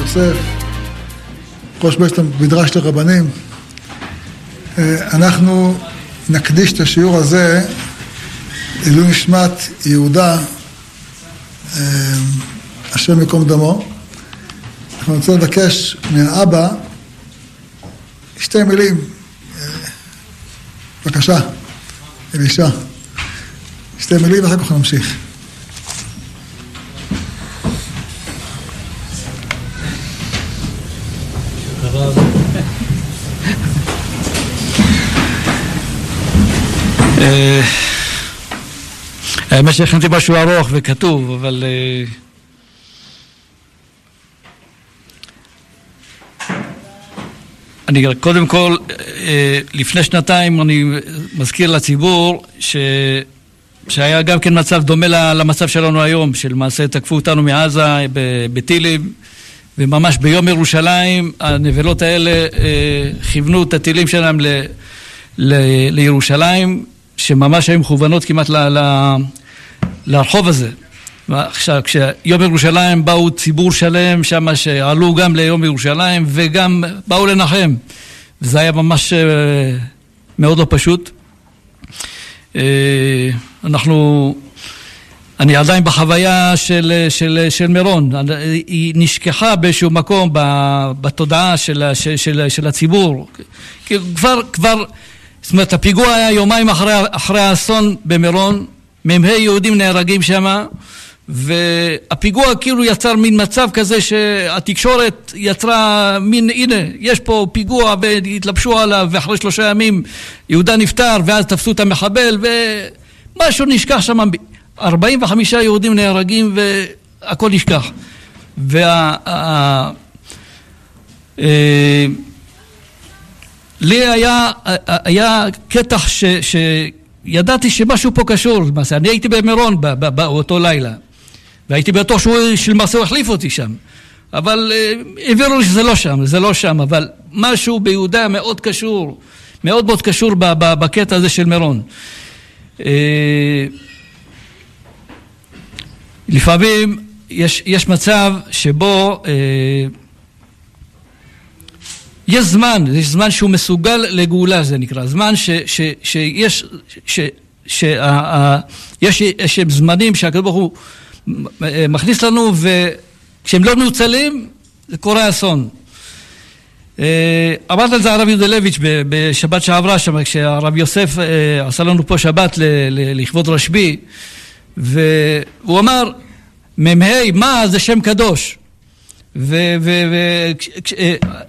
יוסף, ראש בית המדרש לרבנים. אנחנו נקדיש את השיעור הזה לעילוי נשמת יהודה, השם ייקום דמו. אנחנו רוצים לבקש מהאבא שתי מילים. בבקשה, אלישע. שתי מילים ואחר כך נמשיך. האמת שהכנתי משהו ארוך וכתוב, אבל... אני קודם כל, לפני שנתיים אני מזכיר לציבור ש... שהיה גם כן מצב דומה למצב שלנו היום, שלמעשה תקפו אותנו מעזה בטילים וממש ביום ירושלים הנבלות האלה כיוונו את הטילים שלהם ל... ל... לירושלים שממש היו מכוונות כמעט ל... ל... לרחוב הזה עכשיו, כשיום ירושלים באו ציבור שלם שם שעלו גם ליום ירושלים וגם באו לנחם. זה היה ממש מאוד לא פשוט. אנחנו, אני עדיין בחוויה של, של, של מירון, היא נשכחה באיזשהו מקום בתודעה של, של, של, של הציבור. כבר, כבר, זאת אומרת, הפיגוע היה יומיים אחרי, אחרי האסון במירון, מ"ה יהודים נהרגים שם והפיגוע כאילו יצר מין מצב כזה שהתקשורת יצרה מין, הנה, יש פה פיגוע והתלבשו עליו ואחרי שלושה ימים יהודה נפטר ואז תפסו את המחבל ומשהו נשכח שם, 45 יהודים נהרגים והכל נשכח. וה... לי היה, היה קטע ש... ש... ידעתי שמשהו פה קשור, למעשה, אני הייתי במירון באותו לילה. והייתי בטוח שהוא, שלמעשה הוא החליף אותי שם. אבל הבהירו לי שזה לא שם, זה לא שם, אבל משהו ביהודה מאוד קשור, מאוד מאוד קשור בקטע הזה של מירון. לפעמים יש, יש מצב שבו יש זמן, יש זמן שהוא מסוגל לגאולה זה נקרא, זמן ש, ש, שיש, ש, שיש יש זמנים שהקדוש ברוך הוא מכניס לנו וכשהם לא מנוצלים זה קורה אסון. אמרת על זה הרב יהודה בשבת שעברה שם, כשהרב יוסף עשה לנו פה שבת לכבוד רשב"י והוא אמר מ"ה מה זה שם קדוש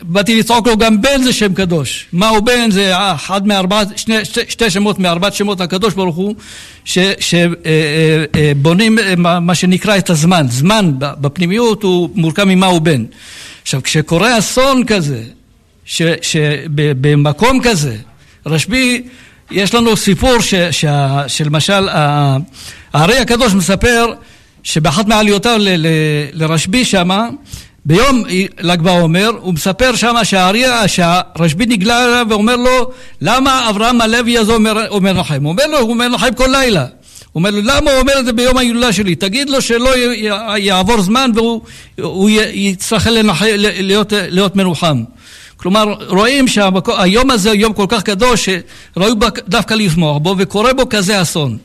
ובאתי לצעוק לו גם בן זה שם קדוש. מהו בן? זה אחד מארבעת שני, שתי, שתי שמות מארבעת שמות הקדוש ברוך הוא שבונים מה שנקרא את הזמן. זמן בפנימיות הוא מורכב ממהו בן. עכשיו כשקורה אסון כזה שבמקום כזה רשב"י יש לנו סיפור שלמשל הארי הקדוש מספר שבאחת מעליותיו לרשב"י שמה ביום ל"ג בעומר הוא מספר שם שהאריה, שהרשב"י נגלה אליו ואומר לו למה אברהם הלוי הזה אומר, אומר נחם? הוא אומר לו, הוא אומר נחם כל לילה הוא אומר לו למה הוא אומר את זה ביום ההילולה שלי? תגיד לו שלא יעבור זמן והוא יצטרך להיות, להיות מנוחם כלומר רואים שהיום הזה הוא יום כל כך קדוש שראוי דווקא לשמוח בו וקורה בו כזה אסון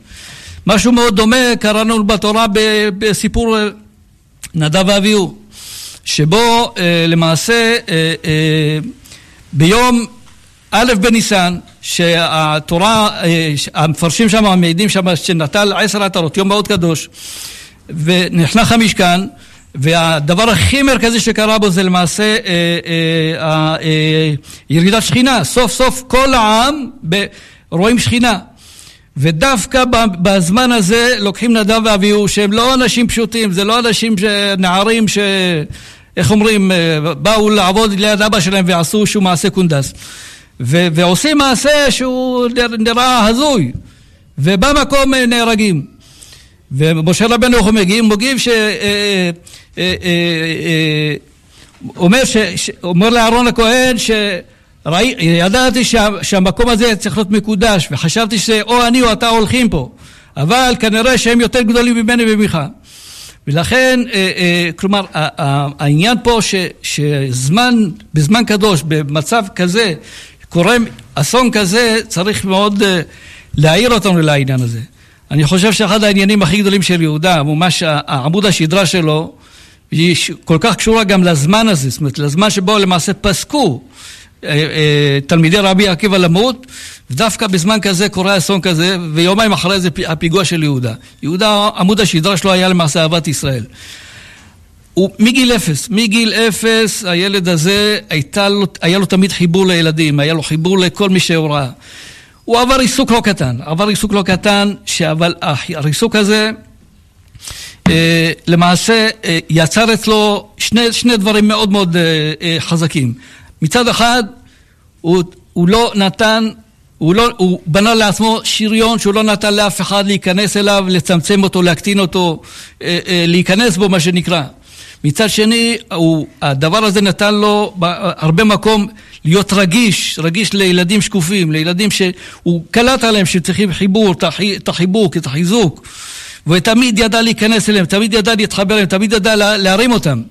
משהו מאוד דומה קראנו בתורה בסיפור נדב ואביהו שבו למעשה ביום א' בניסן שהתורה, המפרשים שם מעידים שם שנטל עשר עטרות, יום מאוד קדוש ונחנך המשכן והדבר הכי מרכזי שקרה בו זה למעשה ירידת שכינה, סוף סוף כל העם רואים שכינה. ודווקא בזמן הזה לוקחים נדב ואביהו שהם לא אנשים פשוטים, זה לא אנשים נערים ש... איך אומרים, באו לעבוד ליד אבא שלהם ועשו איזשהו מעשה קונדס. ו- ועושים מעשה שהוא נראה הזוי. ובמקום נהרגים. ומשה רבנו אנחנו מגיעים, מגיעים ש... אומר, ש... אומר לאהרון הכהן ש... ראי, ידעתי שה, שהמקום הזה צריך להיות מקודש וחשבתי שאו אני או אתה הולכים פה. אבל כנראה שהם יותר גדולים ממני וממך ולכן, אה, אה, כלומר, העניין פה ש, שזמן, בזמן קדוש, במצב כזה, קורה אסון כזה, צריך מאוד אה, להעיר אותנו לעניין הזה. אני חושב שאחד העניינים הכי גדולים של יהודה, ממש עמוד השדרה שלו, היא כל כך קשורה גם לזמן הזה, זאת אומרת, לזמן שבו למעשה פסקו תלמידי רבי עקיבא למות, ודווקא בזמן כזה קורה אסון כזה, ויומיים אחרי זה הפיגוע של יהודה. יהודה, עמוד השדרה שלו היה למעשה אהבת ישראל. הוא מגיל אפס, מגיל אפס הילד הזה לו, היה לו תמיד חיבור לילדים, היה לו חיבור לכל מי שהוא ראה. הוא עבר עיסוק לא קטן, עבר עיסוק לא קטן, אבל הריסוק הזה אה, למעשה אה, יצר אצלו שני, שני דברים מאוד מאוד אה, חזקים. מצד אחד, הוא, הוא לא נתן הוא, לא, הוא בנה לעצמו שריון שהוא לא נתן לאף אחד להיכנס אליו, לצמצם אותו, להקטין אותו, אה, אה, להיכנס בו מה שנקרא. מצד שני, הוא, הדבר הזה נתן לו הרבה מקום להיות רגיש, רגיש לילדים שקופים, לילדים שהוא קלט עליהם שצריכים חיבור, את החיבוק, את החיזוק, ותמיד ידע להיכנס אליהם, תמיד ידע להתחבר אליהם, תמיד ידע להרים אותם.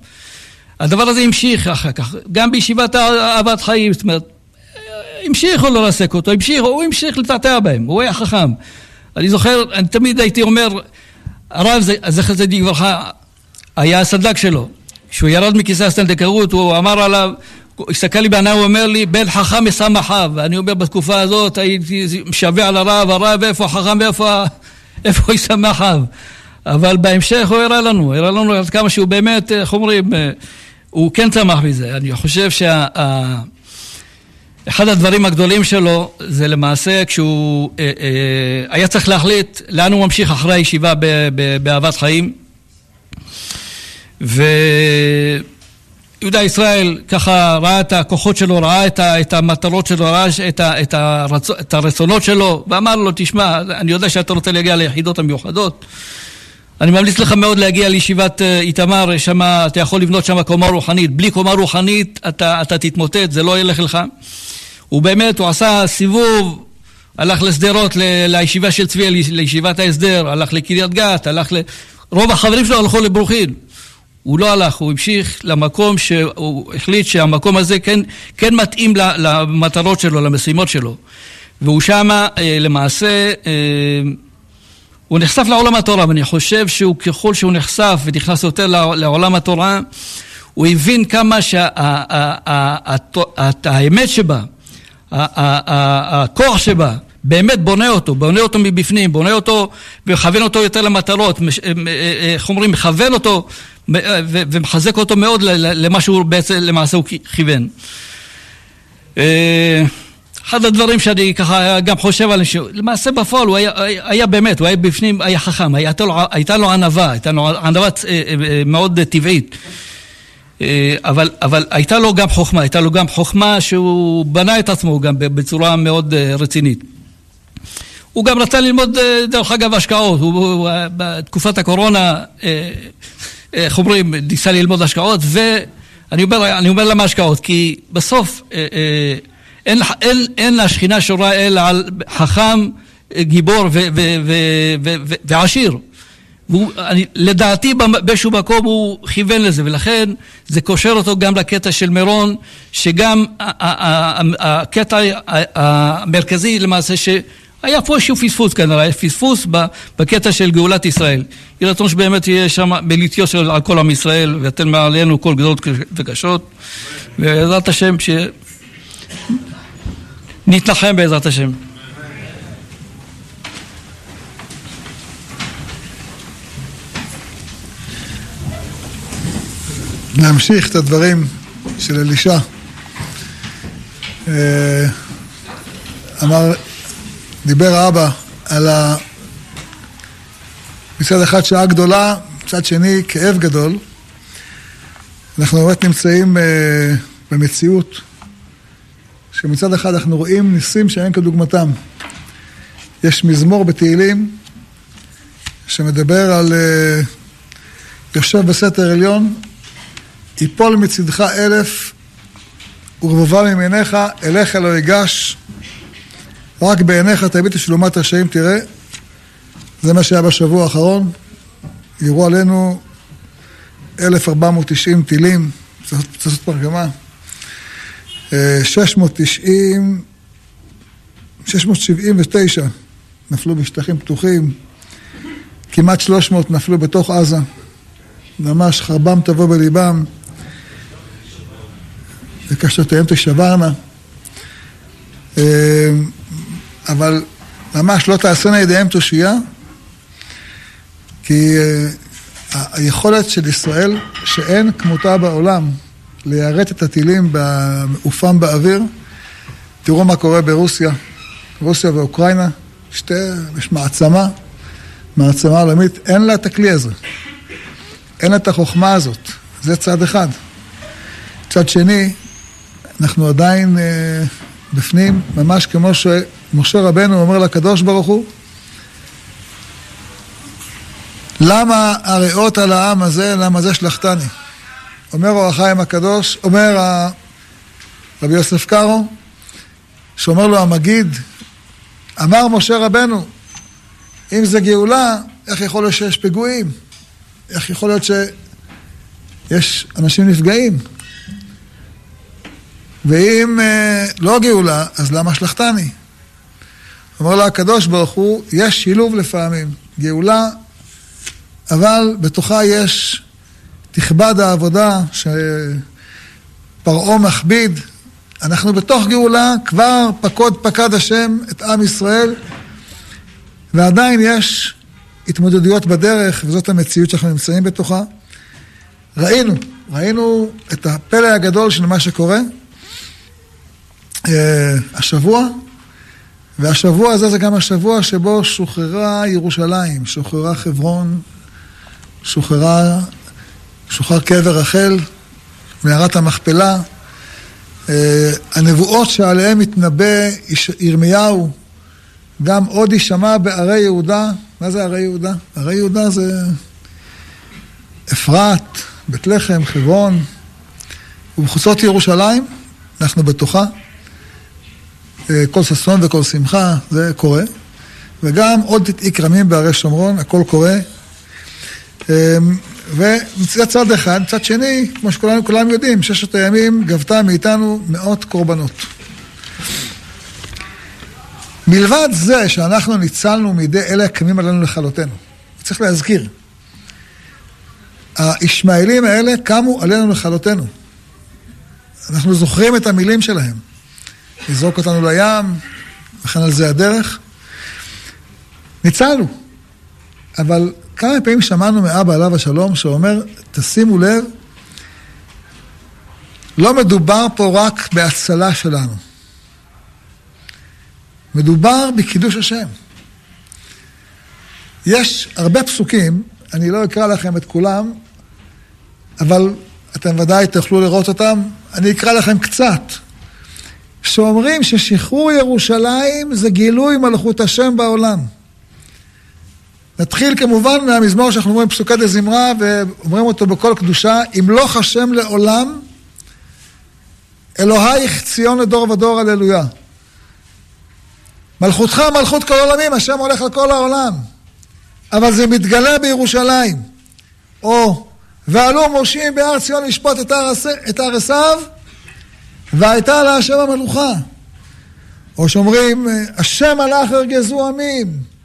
הדבר הזה המשיך אחר כך, גם בישיבת אהבת חיים, זאת אומרת, המשיכו לרסק אותו, המשיכו, הוא המשיך לתעתע בהם, הוא היה חכם. אני זוכר, אני תמיד הייתי אומר, הרב זכר צדיק לברכה, היה הסדק שלו. כשהוא ירד מכיסא הסטנדקרות, הוא אמר עליו, הוא הסתכל לי בעיניי, הוא אומר לי, בן חכם מסמכיו. ואני אומר, בתקופה הזאת הייתי משווע על הרב, הרב איפה החכם ואיפה איפה ישמחיו. אבל בהמשך הוא הראה לנו, הראה לנו עד כמה שהוא באמת, איך אומרים, הוא כן צמח מזה. אני חושב שה... הדברים הגדולים שלו זה למעשה כשהוא אה, אה, היה צריך להחליט לאן הוא ממשיך אחרי הישיבה באהבת חיים ויהודה ישראל ככה ראה את הכוחות שלו, ראה את, ה, את המטרות שלו, ראה את, ה, את, הרצ, את הרצונות שלו ואמר לו תשמע אני יודע שאתה רוצה להגיע ליחידות המיוחדות אני ממליץ לך מאוד להגיע לישיבת אה, איתמר, שם אתה יכול לבנות שם קומה רוחנית. בלי קומה רוחנית אתה, אתה תתמוטט, זה לא ילך לך. הוא באמת, הוא עשה סיבוב, הלך לשדרות, לישיבה של צבי, לישיבת ההסדר, הלך לקריית גת, הלך ל... רוב החברים שלו הלכו לברוכין. הוא לא הלך, הוא המשיך למקום שהוא החליט שהמקום הזה כן, כן מתאים למטרות שלו, למשימות שלו. והוא שמה אה, למעשה, אה, הוא נחשף לעולם התורה, ואני חושב שהוא ככל שהוא נחשף ונכנס יותר לעולם התורה, הוא הבין כמה שהאמת שבה הכוח שבה באמת בונה אותו, בונה אותו מבפנים, בונה אותו ומכוון אותו יותר למטרות, אה, אה, איך אומרים, מכוון אותו אה, ומחזק אותו מאוד למה שהוא בעצם, למעשה הוא כיוון. אחד הדברים שאני ככה גם חושב עליהם, למעשה בפועל הוא היה, היה באמת, הוא היה בפנים, היה חכם, הייתה לו, הייתה לו ענווה, הייתה לו ענווה מאוד טבעית. אה, אבל, אבל הייתה לו גם חוכמה, הייתה לו גם חוכמה שהוא בנה את עצמו גם בצורה מאוד אה, רצינית. הוא גם רצה ללמוד, אה, דרך אגב, השקעות. הוא, הוא בתקופת הקורונה, איך אומרים, ניסה ללמוד השקעות, ואני אומר, אומר למה השקעות? כי בסוף אין, אין, אין לשכינה שורה אלא על חכם, גיבור ו, ו, ו, ו, ו, ועשיר. ולדעתי באיזשהו מקום הוא כיוון לזה, ולכן זה קושר אותו גם לקטע של מירון, שגם הקטע המרכזי למעשה שהיה פה איזשהו פספוס כנראה, היה פספוס בקטע של גאולת ישראל. יהי רצון שבאמת יהיה שם מליטיו של על כל עם ישראל, ויתן מעלינו כל גדולות וקשות, ובעזרת השם שנתנחם בעזרת השם. להמשיך את הדברים של אלישע. אה, אמר, דיבר האבא על ה... מצד אחד שעה גדולה, מצד שני כאב גדול. אנחנו באמת נמצאים uh, במציאות שמצד אחד אנחנו רואים ניסים שאין כדוגמתם. יש מזמור בתהילים שמדבר על uh, יושב בסתר עליון יפול מצדך אלף ורבבה מימיניך, אליך לא ייגש, רק בעיניך תביט תשלומת רשעים תראה. זה מה שהיה בשבוע האחרון. יראו עלינו 1,490 טילים, לעשות פרגמה. 690, 679 נפלו בשטחים פתוחים, כמעט 300 נפלו בתוך עזה. ממש חרבם תבוא בליבם, וקשתיהם תשברנה. אבל ממש לא תעשינה ידיהם תושייה, כי היכולת של ישראל, שאין כמותה בעולם, ליירט את הטילים במעופם באוויר. תראו מה קורה ברוסיה, רוסיה ואוקראינה, שתי, יש מעצמה, מעצמה עולמית, אין לה את הכלי הזה. אין לה את החוכמה הזאת. זה צד אחד. צד שני, אנחנו עדיין אה, בפנים, ממש כמו שמשה רבנו אומר לקדוש ברוך הוא, למה הריאות על העם הזה, למה זה שלחתני? אומר אור החיים הקדוש, אומר רבי יוסף קארו, שאומר לו המגיד, אמר משה רבנו, אם זה גאולה, איך יכול להיות שיש פיגועים? איך יכול להיות שיש אנשים נפגעים? ואם אה, לא גאולה, אז למה שלחתני? אומר לו הקדוש ברוך הוא, יש שילוב לפעמים, גאולה, אבל בתוכה יש תכבד העבודה שפרעה מכביד. אנחנו בתוך גאולה, כבר פקוד פקד השם את עם ישראל, ועדיין יש התמודדויות בדרך, וזאת המציאות שאנחנו נמצאים בתוכה. ראינו, ראינו את הפלא הגדול של מה שקורה uh, השבוע, והשבוע הזה זה גם השבוע שבו שוחררה ירושלים, שוחררה חברון, שוחררה שוחרר קבר רחל, מערת המכפלה. אה, הנבואות שעליהן מתנבא ירמיהו, גם עוד יישמע בערי יהודה. מה זה ערי יהודה? ערי יהודה זה אפרת, בית לחם, חברון, ובחוצות ירושלים, אנחנו בתוכה. אה, כל ששון וכל שמחה, זה קורה. וגם עוד תתעי כרמים בערי שומרון, הכל קורה. ומצד צד אחד, מצד שני, כמו שכולנו כולם יודעים, ששת הימים גבתה מאיתנו מאות קורבנות. מלבד זה שאנחנו ניצלנו מידי אלה הקמים עלינו לכלותנו, צריך להזכיר, הישמעאלים האלה קמו עלינו לכלותנו. אנחנו זוכרים את המילים שלהם. לזרוק אותנו לים, וכן על זה הדרך. ניצלנו, אבל כמה פעמים שמענו מאבא עליו השלום שאומר, תשימו לב, לא מדובר פה רק בהצלה שלנו. מדובר בקידוש השם. יש הרבה פסוקים, אני לא אקרא לכם את כולם, אבל אתם ודאי תוכלו לראות אותם, אני אקרא לכם קצת, שאומרים ששחרור ירושלים זה גילוי מלכות השם בעולם. נתחיל כמובן מהמזמור שאנחנו אומרים פסוקי דזמרה ואומרים אותו בכל קדושה, ימלוך השם לעולם, אלוהיך ציון לדור ודור, הללויה. מלכותך מלכות כל עולמים, השם הולך על כל העולם. אבל זה מתגלה בירושלים. או, ועלו מושיעים בהר ציון לשפוט את הר עשיו, והייתה לה השם המלוכה. או שאומרים, השם הלך הרגזו עמים.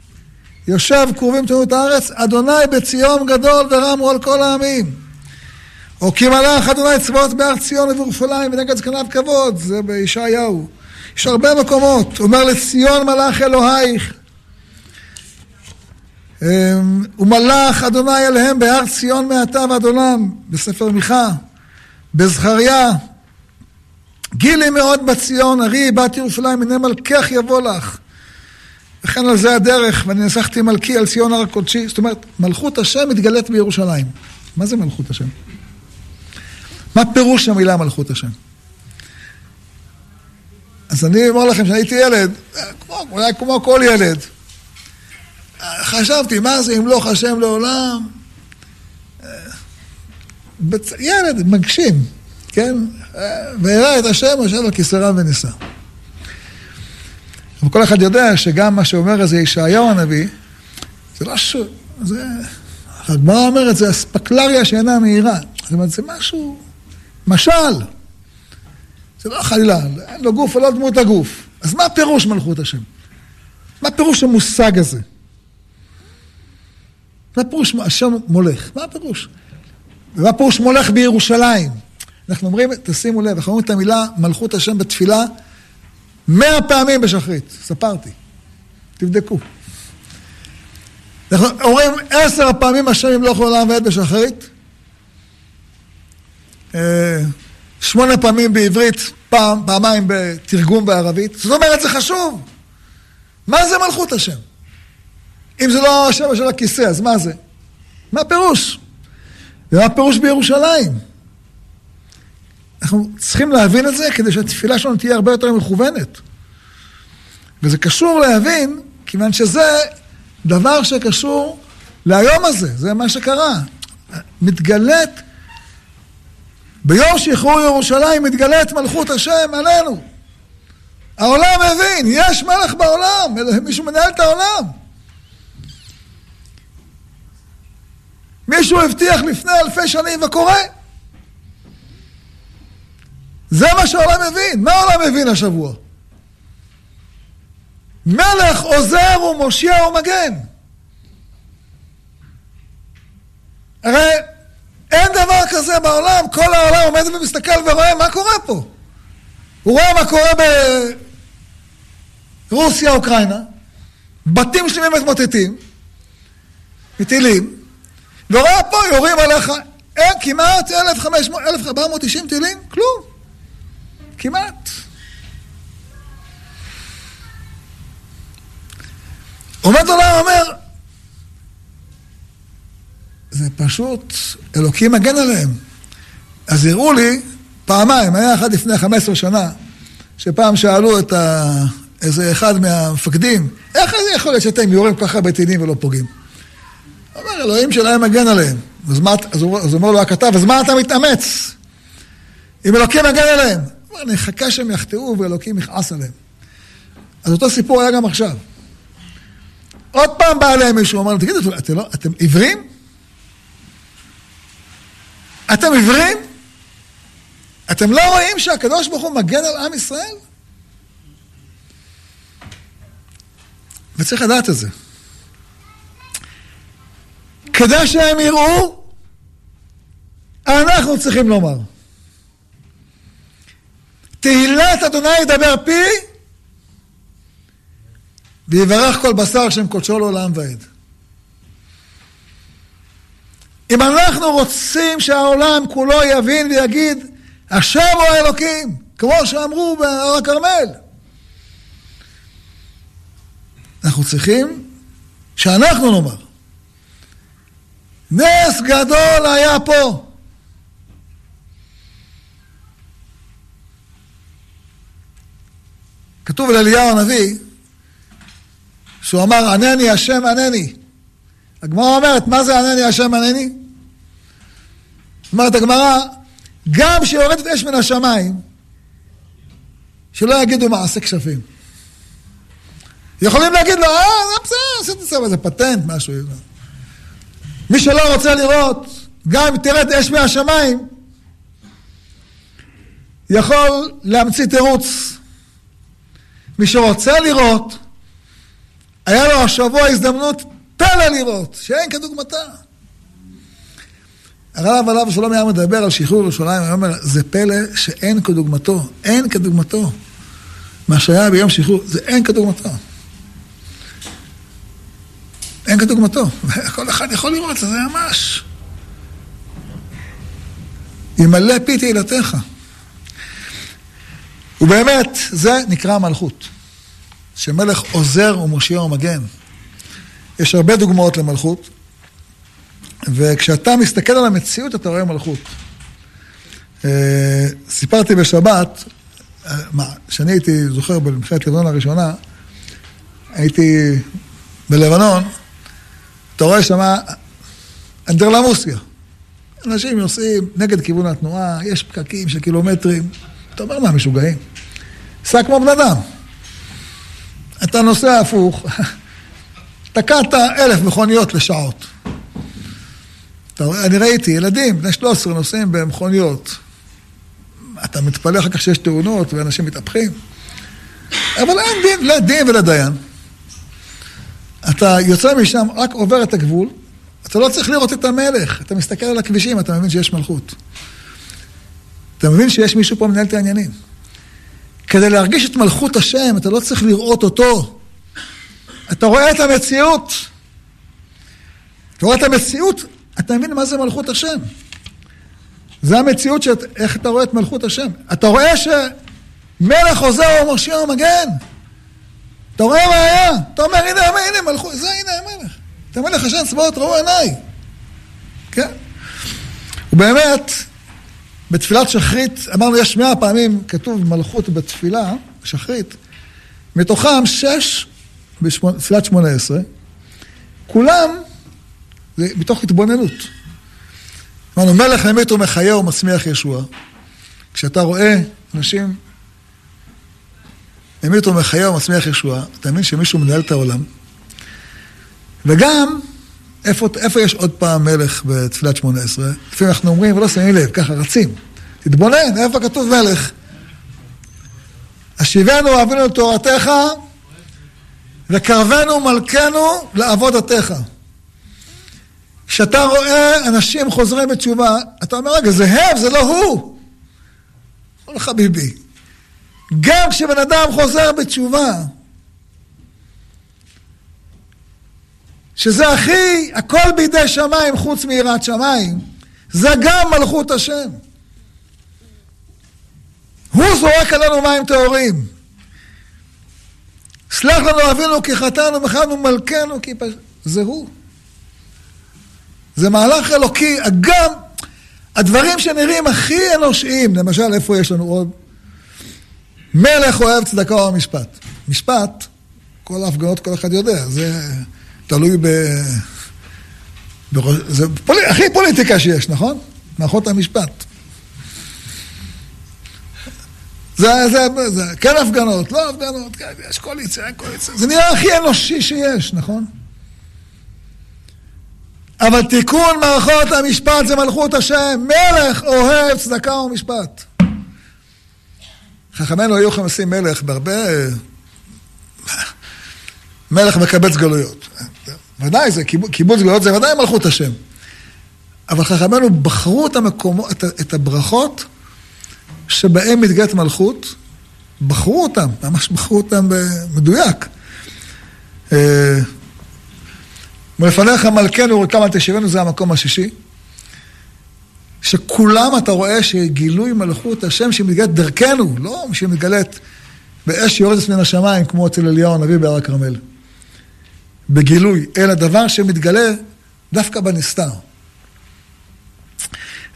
יושב קרובים תאונות הארץ, אדוני בציון גדול ורמו על כל העמים. או כי מלאך אדוני צבאות בהר ציון ובירושלים ונגד זקניו כבוד, זה בישעיהו. יש הרבה מקומות, אומר לציון מלאך אלוהיך. אמ, ומלאך אדוני אליהם בהר ציון מעתה ועד עולם, בספר מיכה, בזכריה. גילי מאוד בציון, ארי בת ירושלים, הנה מלכך יבוא לך. וכן על זה הדרך, ואני נסחתי מלכי על ציון הר הקודשי. זאת אומרת, מלכות השם מתגלית בירושלים. מה זה מלכות השם? מה פירוש המילה מלכות השם? אז אני אומר לכם שהייתי ילד, כמו, אולי כמו כל ילד, חשבתי, מה זה ימלוך השם לעולם? ילד, מגשים, כן? ויראה את השם יושב על כיסריו ונישא. אבל כל אחד יודע שגם מה שאומר איזה ישעיהו הנביא, זה לא ש... זה הגמרא אומרת, זה אספקלריה שאינה מהירה. זאת אומרת, זה משהו, משל. זה לא חלילה, אין לו גוף ולא דמות הגוף. אז מה פירוש מלכות השם? מה פירוש המושג הזה? מה פירוש השם מולך? מה הפירוש? ומה פירוש מולך בירושלים? אנחנו אומרים, תשימו לב, אנחנו אומרים את המילה מלכות השם בתפילה מאה פעמים בשחרית, ספרתי. תבדקו. אנחנו אומרים עשר פעמים השם ימלוך לעולם ועד בשחרית. אה, שמונה פעמים בעברית, פעם, פעמיים בתרגום בערבית. זאת אומרת, זה חשוב. מה זה מלכות השם? אם זה לא השם של הכיסא, אז מה זה? מה הפירוש? ומה הפירוש בירושלים? אנחנו צריכים להבין את זה כדי שהתפילה שלנו תהיה הרבה יותר מכוונת. וזה קשור להבין, כיוון שזה דבר שקשור להיום הזה, זה מה שקרה. מתגלית, ביום שחרור ירושלים מתגלית מלכות השם עלינו. העולם מבין, יש מלך בעולם, מישהו מנהל את העולם. מישהו הבטיח לפני אלפי שנים וקורה. זה מה שהעולם מבין. מה העולם מבין השבוע? מלך עוזר ומושיע ומגן. הרי אין דבר כזה בעולם, כל העולם עומד ומסתכל ורואה מה קורה פה. הוא רואה מה קורה ברוסיה, אוקראינה, בתים שלמים מתמוטטים, מטילים, ורואה פה יורים עליך, אין כמעט 1,500, 1,490 טילים, כלום. כמעט. עומד עולם אומר, זה פשוט, אלוקים מגן עליהם. אז הראו לי פעמיים, היה אחד לפני 15 שנה, שפעם שאלו את ה... איזה אחד מהמפקדים, איך זה יכול להיות שאתם יורים כל כך הרבה טילים ולא פוגעים? הוא אומר, אלוהים שלהם מגן עליהם. אז, מה, אז, הוא, אז אומר לו הכתב, אז מה אתה מתאמץ? אם אלוקים מגן עליהם. אני אחכה שהם יחטאו ואלוקים יכעס עליהם. אז אותו סיפור היה גם עכשיו. עוד פעם בא אליהם מישהו, אמר להם, תגידו, אתם, לא, אתם עיוורים? אתם עיוורים? אתם לא רואים שהקדוש ברוך הוא מגן על עם ישראל? וצריך לדעת את זה. כדי שהם יראו, אנחנו צריכים לומר. תהילת אדוני ידבר פי, ויברך כל בשר שם קודשו לעולם ועד. אם אנחנו רוצים שהעולם כולו יבין ויגיד, השם הוא האלוקים, כמו שאמרו בהר הכרמל, אנחנו צריכים שאנחנו נאמר. נס גדול היה פה. כתוב על אליהו הנביא, שהוא אמר, ענני השם ענני. הגמרא אומרת, מה זה ענני השם ענני? אומרת הגמרא, גם שיורדת אש מן השמיים, שלא יגידו מעשה כשפים. יכולים להגיד לו, אה, בסדר, עשיתי סבבה, זה פטנט, משהו. מי שלא רוצה לראות, גם אם תרד אש מהשמיים, יכול להמציא תירוץ. מי שרוצה לראות, היה לו השבוע הזדמנות פלא לראות, שאין כדוגמתה. הרב עליו השלום היה מדבר על שחרור ירושלים, הוא אומר, זה פלא שאין כדוגמתו, אין כדוגמתו. מה שהיה ביום שחרור, זה אין כדוגמתו. אין כדוגמתו. כל אחד יכול לראות, זה ממש. ימלא פי תהילתך. ובאמת, זה נקרא מלכות. שמלך עוזר ומושיע ומגן. יש הרבה דוגמאות למלכות, וכשאתה מסתכל על המציאות אתה רואה מלכות. אה, סיפרתי בשבת, אה, מה, כשאני הייתי, זוכר, במלחמת לבנון הראשונה, הייתי בלבנון, אתה רואה שמה אנדרלמוסיה. אנשים נוסעים נגד כיוון התנועה, יש פקקים של קילומטרים. אתה אומר, מה, משוגעים? סע כמו בן אדם. אתה נוסע הפוך, תקעת אלף מכוניות לשעות. אני ראיתי ילדים, בני 13 נוסעים במכוניות. אתה מתפלא אחר כך שיש תאונות ואנשים מתהפכים. אבל אין דין, לא דין ולא דיין. אתה יוצא משם, רק עובר את הגבול, אתה לא צריך לראות את המלך. אתה מסתכל על הכבישים, אתה מבין שיש מלכות. אתה מבין שיש מישהו פה מנהל את העניינים. כדי להרגיש את מלכות השם, אתה לא צריך לראות אותו. אתה רואה את המציאות. אתה רואה את המציאות, אתה מבין מה זה מלכות השם. זה המציאות, שאת, איך אתה רואה את מלכות השם. אתה רואה שמלך עוזר ומושיע ומגן. אתה רואה מה היה? אתה אומר, הנה, הנה מלכות, זה הנה המלך. אתה מלך השם צבאות ראו עיניי. כן? ובאמת, בתפילת שחרית, אמרנו, יש מאה פעמים כתוב מלכות בתפילה, שחרית, מתוכם שש בתפילת שמונה עשרה, כולם זה מתוך התבוננות. אמרנו, מלך ממית ומחיה ומצמיח ישוע. כשאתה רואה אנשים ממית ומחיה ומצמיח ישוע, אתה מבין שמישהו מנהל את העולם. וגם, איפה, איפה יש עוד פעם מלך בתפילת שמונה עשרה? לפעמים אנחנו אומרים, ולא שמים לב, ככה רצים. תתבונן, איפה כתוב מלך? השיבנו אבינו לתורתך, וקרבנו מלכנו לעבודתך. כשאתה רואה אנשים חוזרים בתשובה, אתה אומר, רגע, זה הם, זה לא הוא. אומר חביבי, גם כשבן אדם חוזר בתשובה, שזה הכי, הכל בידי שמיים חוץ מיראת שמיים, זה גם מלכות השם. הוא זורק עלינו מים טהורים. סלח לנו אבינו כי חטאנו וחטאנו מלכנו כי פש... זה הוא. זה מהלך אלוקי, גם הדברים שנראים הכי אנושיים, למשל, איפה יש לנו עוד? מלך אוהב צדקה או משפט. משפט, כל ההפגנות כל אחד יודע, זה תלוי ב... זה פול... הכי פוליטיקה שיש, נכון? מערכות המשפט. זה, זה, זה, כן הפגנות, לא הפגנות, כן, יש קואליציה, אין קואליציה. זה נראה הכי אנושי שיש, נכון? אבל תיקון מערכות המשפט זה מלכות השם. מלך אוהב צדקה ומשפט. חכמינו היו חמסים מלך בהרבה... מלך מקבץ גלויות. ודאי, זה קיבוץ גלויות זה ודאי מלכות השם. אבל חכמינו בחרו את, המקומו, את, את הברכות שבהם מתגלית מלכות, בחרו אותם, ממש בחרו אותם במדויק. אה, ולפניך מלכנו ורקם על תשבנו זה המקום השישי. שכולם אתה רואה שגילוי מלכות השם שמתגלית דרכנו, לא שמתגלית באש שיורדת מן השמיים כמו אצל אליהו הנביא בהר הכרמל. בגילוי, אלא דבר שמתגלה דווקא בנסתר.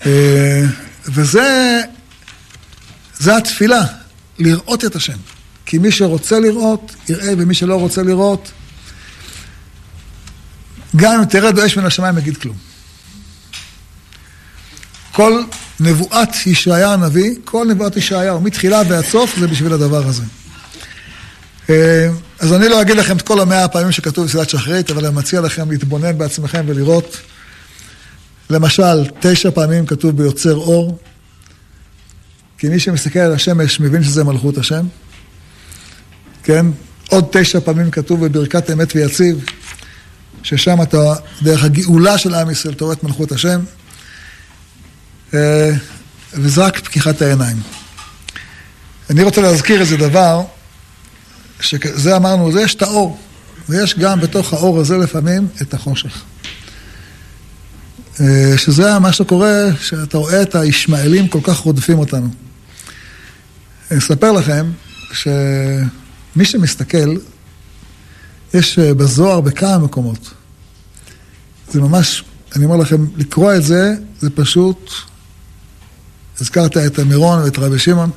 אה, וזה זה התפילה, לראות את השם. כי מי שרוצה לראות, יראה, ומי שלא רוצה לראות, גם אם תרד אש מן השמיים, יגיד כלום. כל נבואת ישעיה הנביא, כל נבואת ישעיהו, מתחילה ועד סוף, זה בשביל הדבר הזה. אז אני לא אגיד לכם את כל המאה הפעמים שכתוב בסביבת שחרית, אבל אני מציע לכם להתבונן בעצמכם ולראות. למשל, תשע פעמים כתוב ביוצר אור, כי מי שמסתכל על השמש מבין שזה מלכות השם. כן? עוד תשע פעמים כתוב בברכת אמת ויציב, ששם אתה, דרך הגאולה של עם ישראל, אתה רואה את מלכות השם, אה, וזה רק פקיחת העיניים. אני רוצה להזכיר איזה דבר, שזה אמרנו, זה יש את האור, ויש גם בתוך האור הזה לפעמים את החושך. אה, שזה מה שקורה, שאתה רואה את הישמעאלים כל כך רודפים אותנו. אני אספר לכם שמי שמסתכל, יש אה, בזוהר בכמה מקומות. זה ממש, אני אומר לכם, לקרוא את זה, זה פשוט, הזכרת את מירון ואת רבי שמעון.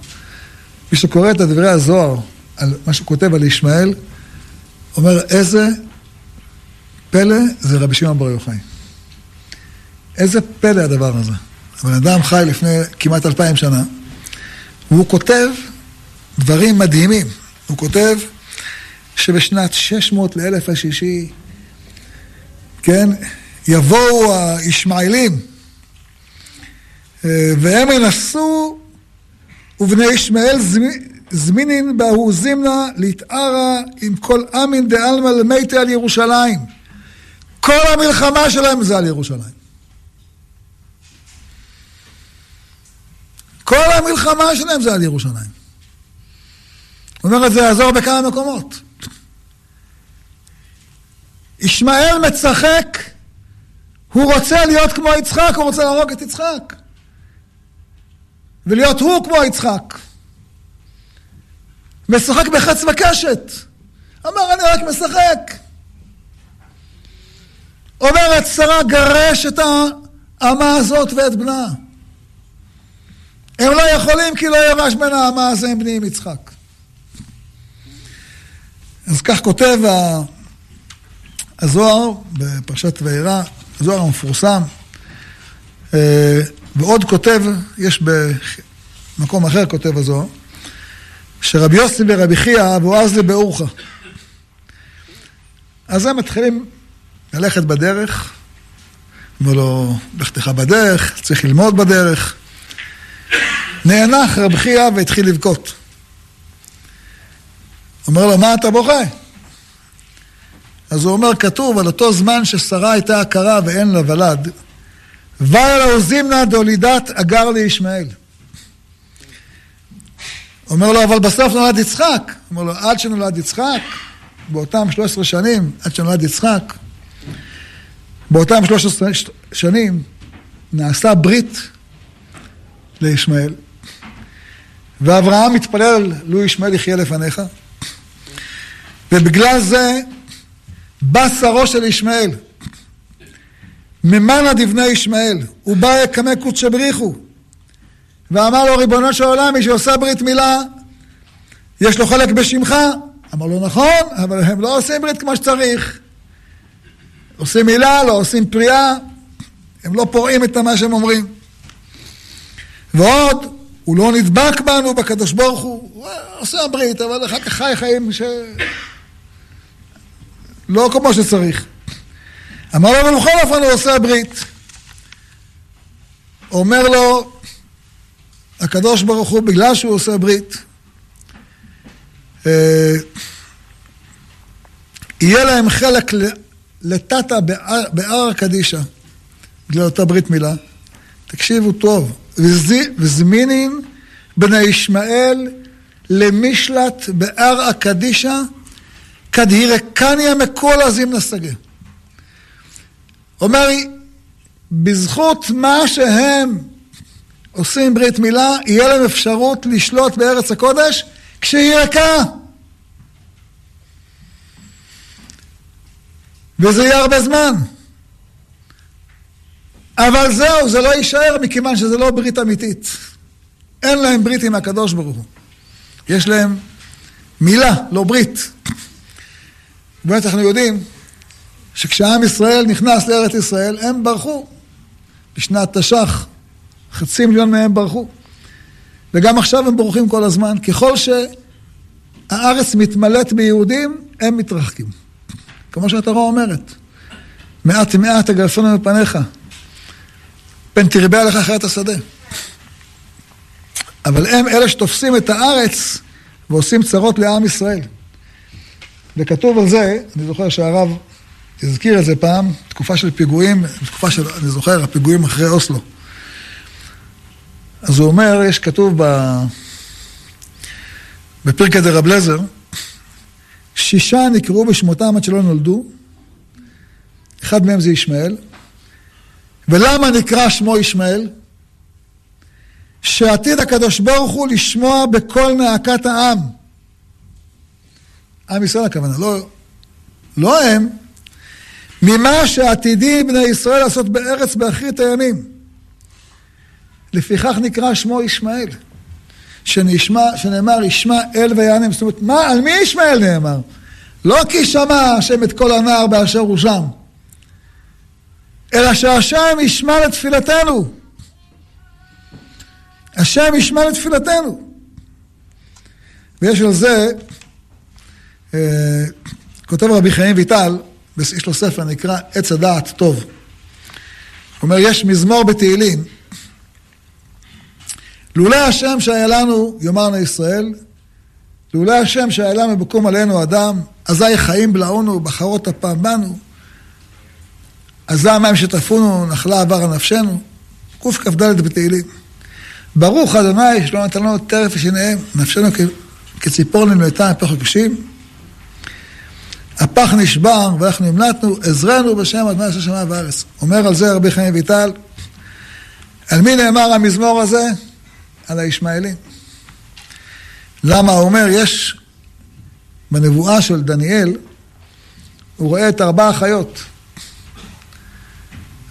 מי שקורא את דברי הזוהר, על מה שהוא כותב על ישמעאל, אומר איזה פלא זה רבי שמעון בר יוחאי. איזה פלא הדבר הזה. הבן אדם חי לפני כמעט אלפיים שנה, והוא כותב דברים מדהימים. הוא כותב שבשנת 600 לאלף השישי, כן, יבואו הישמעאלים, אה, והם ינסו, ובני ישמעאל זמינין בהוא זימנה להתערה עם כל אמין דעלמא למתי על ירושלים. כל המלחמה שלהם זה על ירושלים. כל המלחמה שלהם זה על ירושלים. הוא אומר את זה יעזור בכמה מקומות. ישמעאל מצחק, הוא רוצה להיות כמו יצחק, הוא רוצה להרוג את יצחק. ולהיות הוא כמו יצחק. משחק בחץ וקשת. אמר, אני רק משחק. אומרת שרה, גרש את האמה הזאת ואת בנה. הם לא יכולים כי לא ירש בין האמה הזה הם בני עם יצחק. אז כך כותב הזוהר בפרשת וירא, הזוהר המפורסם, אה, ועוד כותב, יש במקום אחר כותב הזוהר, שרבי יוסי ורבי חייא אבו עזלי באורחה. אז הם מתחילים ללכת בדרך, אומר לו, לכתך בדרך, צריך ללמוד בדרך. נאנח רבי חייא והתחיל לבכות. אומר לו, מה אתה בוכה? אז הוא אומר, כתוב על אותו זמן ששרה הייתה עקרה ואין לה ולד, והיה לו זימנה דולידת אגר לישמעאל. אומר לו, אבל בסוף נולד יצחק. אומר לו, עד שנולד יצחק, באותם 13 שנים, עד שנולד יצחק, באותם 13 שנים נעשה ברית לישמעאל, ואברהם מתפלל, לו ישמעאל יחיה לפניך, ובגלל זה בא שרו של ישמעאל, ממנה דבני ישמעאל, ובא יקמא קודשא בריחו, ואמר לו, ריבונו של עולם, מי שעושה ברית מילה, יש לו חלק בשמך. אמר לו, נכון, אבל הם לא עושים ברית כמו שצריך. עושים מילה, לא עושים פריאה, הם לא פורעים את מה שהם אומרים. ועוד, הוא לא נדבק בנו בקדוש ברוך הוא, הוא עושה ברית, אבל אחר כך חי חיים ש... לא כמו שצריך. אמר לו, אבל בכל אופן הוא עושה ברית. אומר לו, הקדוש ברוך הוא, בגלל שהוא עושה ברית, אה, יהיה להם חלק לטאטה בהר הקדישא, בגלל אותה ברית מילה. תקשיבו טוב, וזמינין בני ישמעאל למשלט בהר הקדישא, כדהירקניה מכל עזים נסגה. אומר, בזכות מה שהם עושים ברית מילה, יהיה להם אפשרות לשלוט בארץ הקודש כשהיא ריקה. וזה יהיה הרבה זמן. אבל זהו, זה לא יישאר מכיוון שזה לא ברית אמיתית. אין להם ברית עם הקדוש ברוך הוא. יש להם מילה, לא ברית. באמת אנחנו יודעים שכשעם ישראל נכנס לארץ ישראל, הם ברחו. בשנת תש"ח, חצי מיליון מהם ברחו. וגם עכשיו הם בורחים כל הזמן. ככל שהארץ מתמלאת ביהודים, הם מתרחקים. כמו שהתורה אומרת, מעט מעט אגרפנו מפניך, פן תרבה עליך חיית השדה. אבל הם אלה שתופסים את הארץ ועושים צרות לעם ישראל. וכתוב על זה, אני זוכר שהרב הזכיר את זה פעם, תקופה של פיגועים, תקופה של, אני זוכר, הפיגועים אחרי אוסלו. אז הוא אומר, יש כתוב ב... בפרקא דרב לזר, שישה נקראו בשמותם עד שלא נולדו, אחד מהם זה ישמעאל. ולמה נקרא שמו ישמעאל? שעתיד הקדוש ברוך הוא לשמוע בכל נאקת העם. עם ישראל הכוונה, לא, לא הם, ממה שעתידים בני ישראל לעשות בארץ באחרית הימים. לפיכך נקרא שמו ישמעאל. שנשמע, שנאמר ישמעאל ויענם. זאת אומרת, מה, על מי ישמעאל נאמר? לא כי שמע השם את כל הנער באשר הוא שם, אלא שהשם ישמע לתפילתנו. השם ישמע לתפילתנו. ויש על זה, אה, כותב רבי חיים ויטל, יש לו ספר נקרא עץ הדעת טוב. אומר, יש מזמור בתהילים. לולא השם שהיה לנו, יאמרנו ישראל, לולא השם שהיה לנו בקום עלינו אדם, אזי חיים בלעונו, בחרות הפעם בנו. אזי המים שטפונו, נחלה עבר על נפשנו. קכ"ד בתהילים. ברוך אדוני שלא נתן לנו טרף ושיניהם, נפשנו כציפור נמלטה מפח הקשים. הפח נשבר ואנחנו נמלטנו, עזרנו בשם אדוני אשר שמיים וארץ. אומר על זה רבי חיים ויטל, על מי נאמר המזמור הזה? על הישמעאלים. למה? הוא אומר, יש בנבואה של דניאל, הוא רואה את ארבע החיות.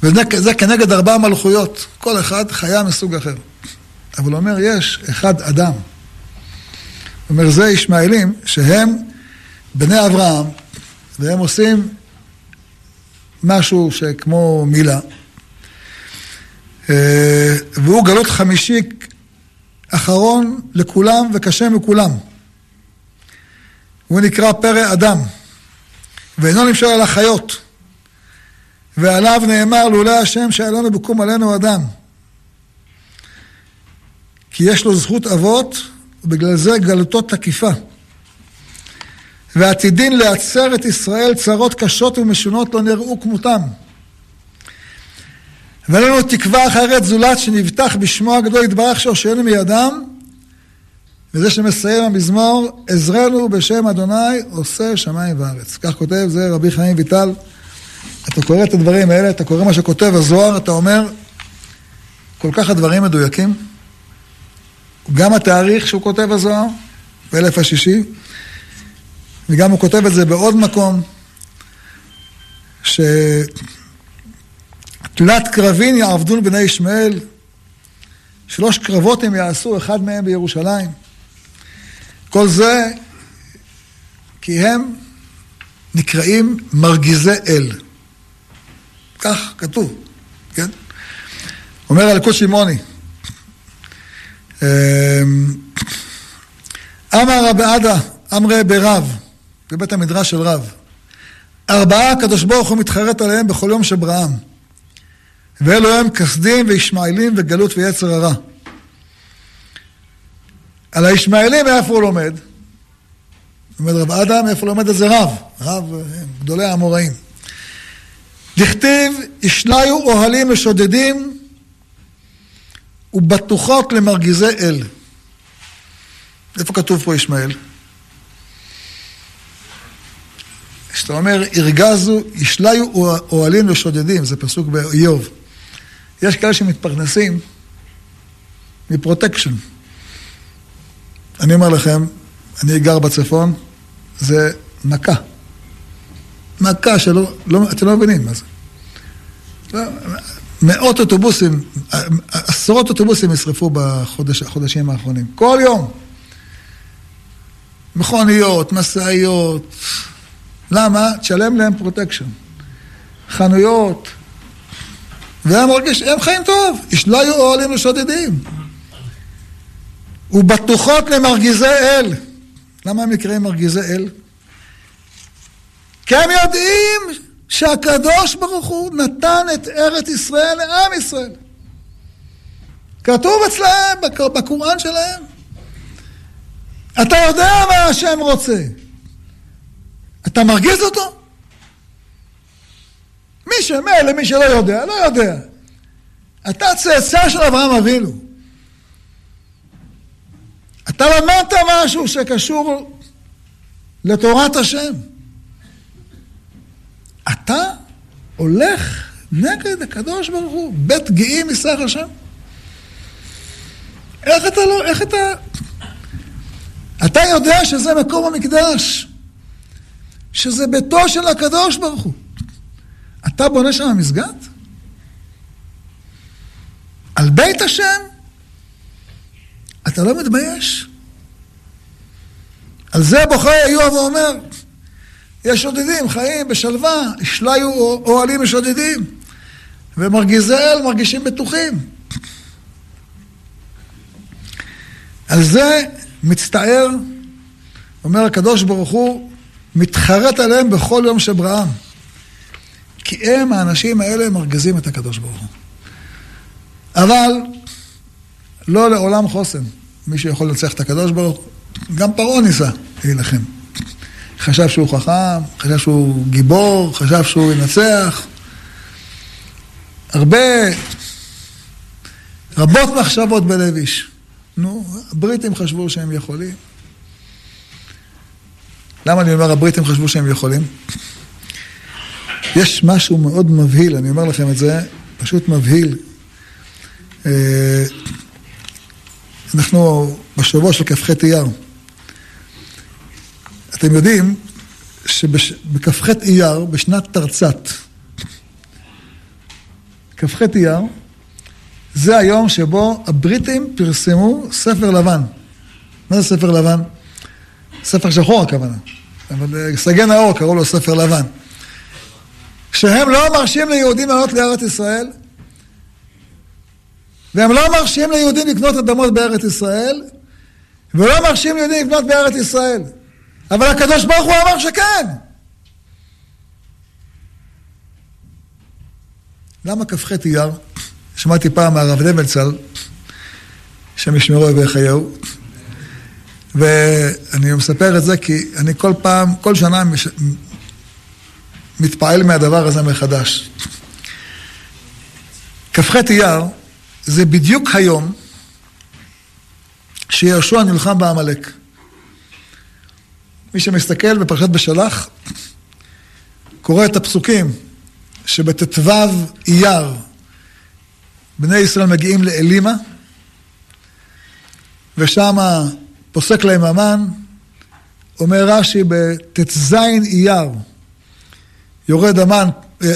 וזה כנגד ארבע מלכויות, כל אחד חיה מסוג אחר. אבל הוא אומר, יש אחד אדם. הוא אומר, זה ישמעאלים שהם בני אברהם, והם עושים משהו שכמו מילה. אה, והוא גלות חמישי אחרון לכולם וקשה מכולם. הוא נקרא פרא אדם, ואינו נמשל על החיות. ועליו נאמר, לולא השם לנו בקום עלינו אדם. כי יש לו זכות אבות, ובגלל זה גלותו תקיפה. ועתידין להצר את ישראל צרות קשות ומשונות לא נראו כמותם. ואין לנו תקווה אחרת זולת שנבטח בשמו הגדול יתברך שורשנו מידם, וזה שמסיים המזמור, עזרנו בשם אדוני עושה שמיים וארץ. כך כותב זה רבי חיים ויטל. אתה קורא את הדברים האלה, אתה קורא מה שכותב הזוהר, אתה אומר, כל כך הדברים מדויקים. גם התאריך שהוא כותב הזוהר, באלף השישי, וגם הוא כותב את זה בעוד מקום, שתלת קרבין יעבדון בני ישמעאל, שלוש קרבות הם יעשו, אחד מהם בירושלים. כל זה כי הם נקראים מרגיזי אל. כך כתוב, כן? אומר אלקוט שמעוני, אמ, אמר רבי עדה, אמרי ברב, בבית המדרש של רב, ארבעה הקדוש ברוך הוא מתחרט עליהם בכל יום שבראם, ואלו הם כסדים וישמעאלים וגלות ויצר הרע. על הישמעאלים מאיפה הוא לומד? לומד רב אדם, מאיפה לומד את זה רב? רב, אה, גדולי האמוראים. דכתיב, ישליו אוהלים ושודדים ובטוחות למרגיזי אל. איפה כתוב פה ישמעאל? כשאתה אומר, הרגזו, ישליו אוהלים ושודדים, זה פסוק באיוב. יש כאלה שמתפרנסים מפרוטקשן. אני אומר לכם, אני גר בצפון, זה מכה. מכה שלא, לא, אתם לא מבינים מה זה. לא, מאות אוטובוסים, עשרות אוטובוסים נשרפו בחודשים האחרונים. כל יום. מכוניות, משאיות. למה? תשלם להם פרוטקשן. חנויות. והם מרגיש, הם חיים טוב. ישליו אוהלים לשודדים. ובטוחות למרגיזי אל. למה הם נקראים מרגיזי אל? כי הם יודעים שהקדוש ברוך הוא נתן את ארץ ישראל לעם ישראל. כתוב אצלהם, בקוראן שלהם. אתה יודע מה השם רוצה. אתה מרגיז אותו? מי שמילא, מי שלא יודע, לא יודע. אתה צאצא של אברהם אבינו. אתה למדת משהו שקשור לתורת השם. אתה הולך נגד הקדוש ברוך הוא, בית גאים מסך השם. איך אתה לא, איך אתה... אתה יודע שזה מקום המקדש, שזה ביתו של הקדוש ברוך הוא. אתה בונה שם מסגד? על בית השם? אתה לא מתבייש? על זה בוכה איוב ואומר, יש שודדים, חיים בשלווה, ישליו אוהלים ושודדים. ומרגיזי אל מרגישים בטוחים. על זה מצטער, אומר הקדוש ברוך הוא, מתחרט עליהם בכל יום שבראם. כי הם, האנשים האלה, מרגיזים את הקדוש ברוך הוא. אבל לא לעולם חוסן. מי שיכול לנצח את הקדוש ברוך הוא, גם פרעה ניסה להילחם. חשב שהוא חכם, חשב שהוא גיבור, חשב שהוא ינצח. הרבה, רבות מחשבות בלב איש. נו, הבריטים חשבו שהם יכולים. למה אני אומר הבריטים חשבו שהם יכולים? יש משהו מאוד מבהיל, אני אומר לכם את זה, פשוט מבהיל. אה, אנחנו בשבוע של כ"ח אייר. אתם יודעים שבכ"ח אייר, בשנת תרצ"ת, כ"ח אייר, זה היום שבו הבריטים פרסמו ספר לבן. מה זה ספר לבן? ספר שחור הכוונה. אבל אה, סגי נאור קראו לו ספר לבן. שהם לא מרשים ליהודים לעלות לארץ ישראל, והם לא מרשים ליהודים לקנות אדמות בארץ ישראל, ולא מרשים ליהודים לקנות בארץ ישראל. אבל הקדוש ברוך הוא אמר שכן. למה כ"ח אייר? שמעתי פעם מהרב דמלצל, שם ישמרו ויחיהו, ואני מספר את זה כי אני כל פעם, כל שנה. מתפעל מהדבר הזה מחדש. כ"ח אייר זה בדיוק היום שיהושע נלחם בעמלק. מי שמסתכל בפרשת בשלח, קורא את הפסוקים שבט"ו אייר בני ישראל מגיעים לאלימה, ושם פוסק להם המן, אומר רש"י בט"ז אייר, יורד המן, אה,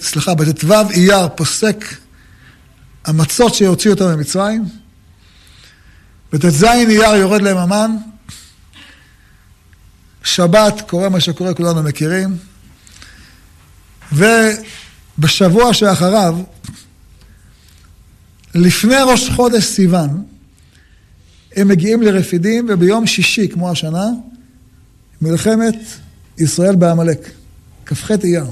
סליחה, בט"ו אייר פוסק המצות שיוציאו אותם ממצרים, בט"ז אייר יורד להם המן, שבת קורה מה שקורה, כולנו מכירים, ובשבוע שאחריו, לפני ראש חודש סיוון, הם מגיעים לרפידים, וביום שישי, כמו השנה, מלחמת ישראל בעמלק, כ"ח אייר.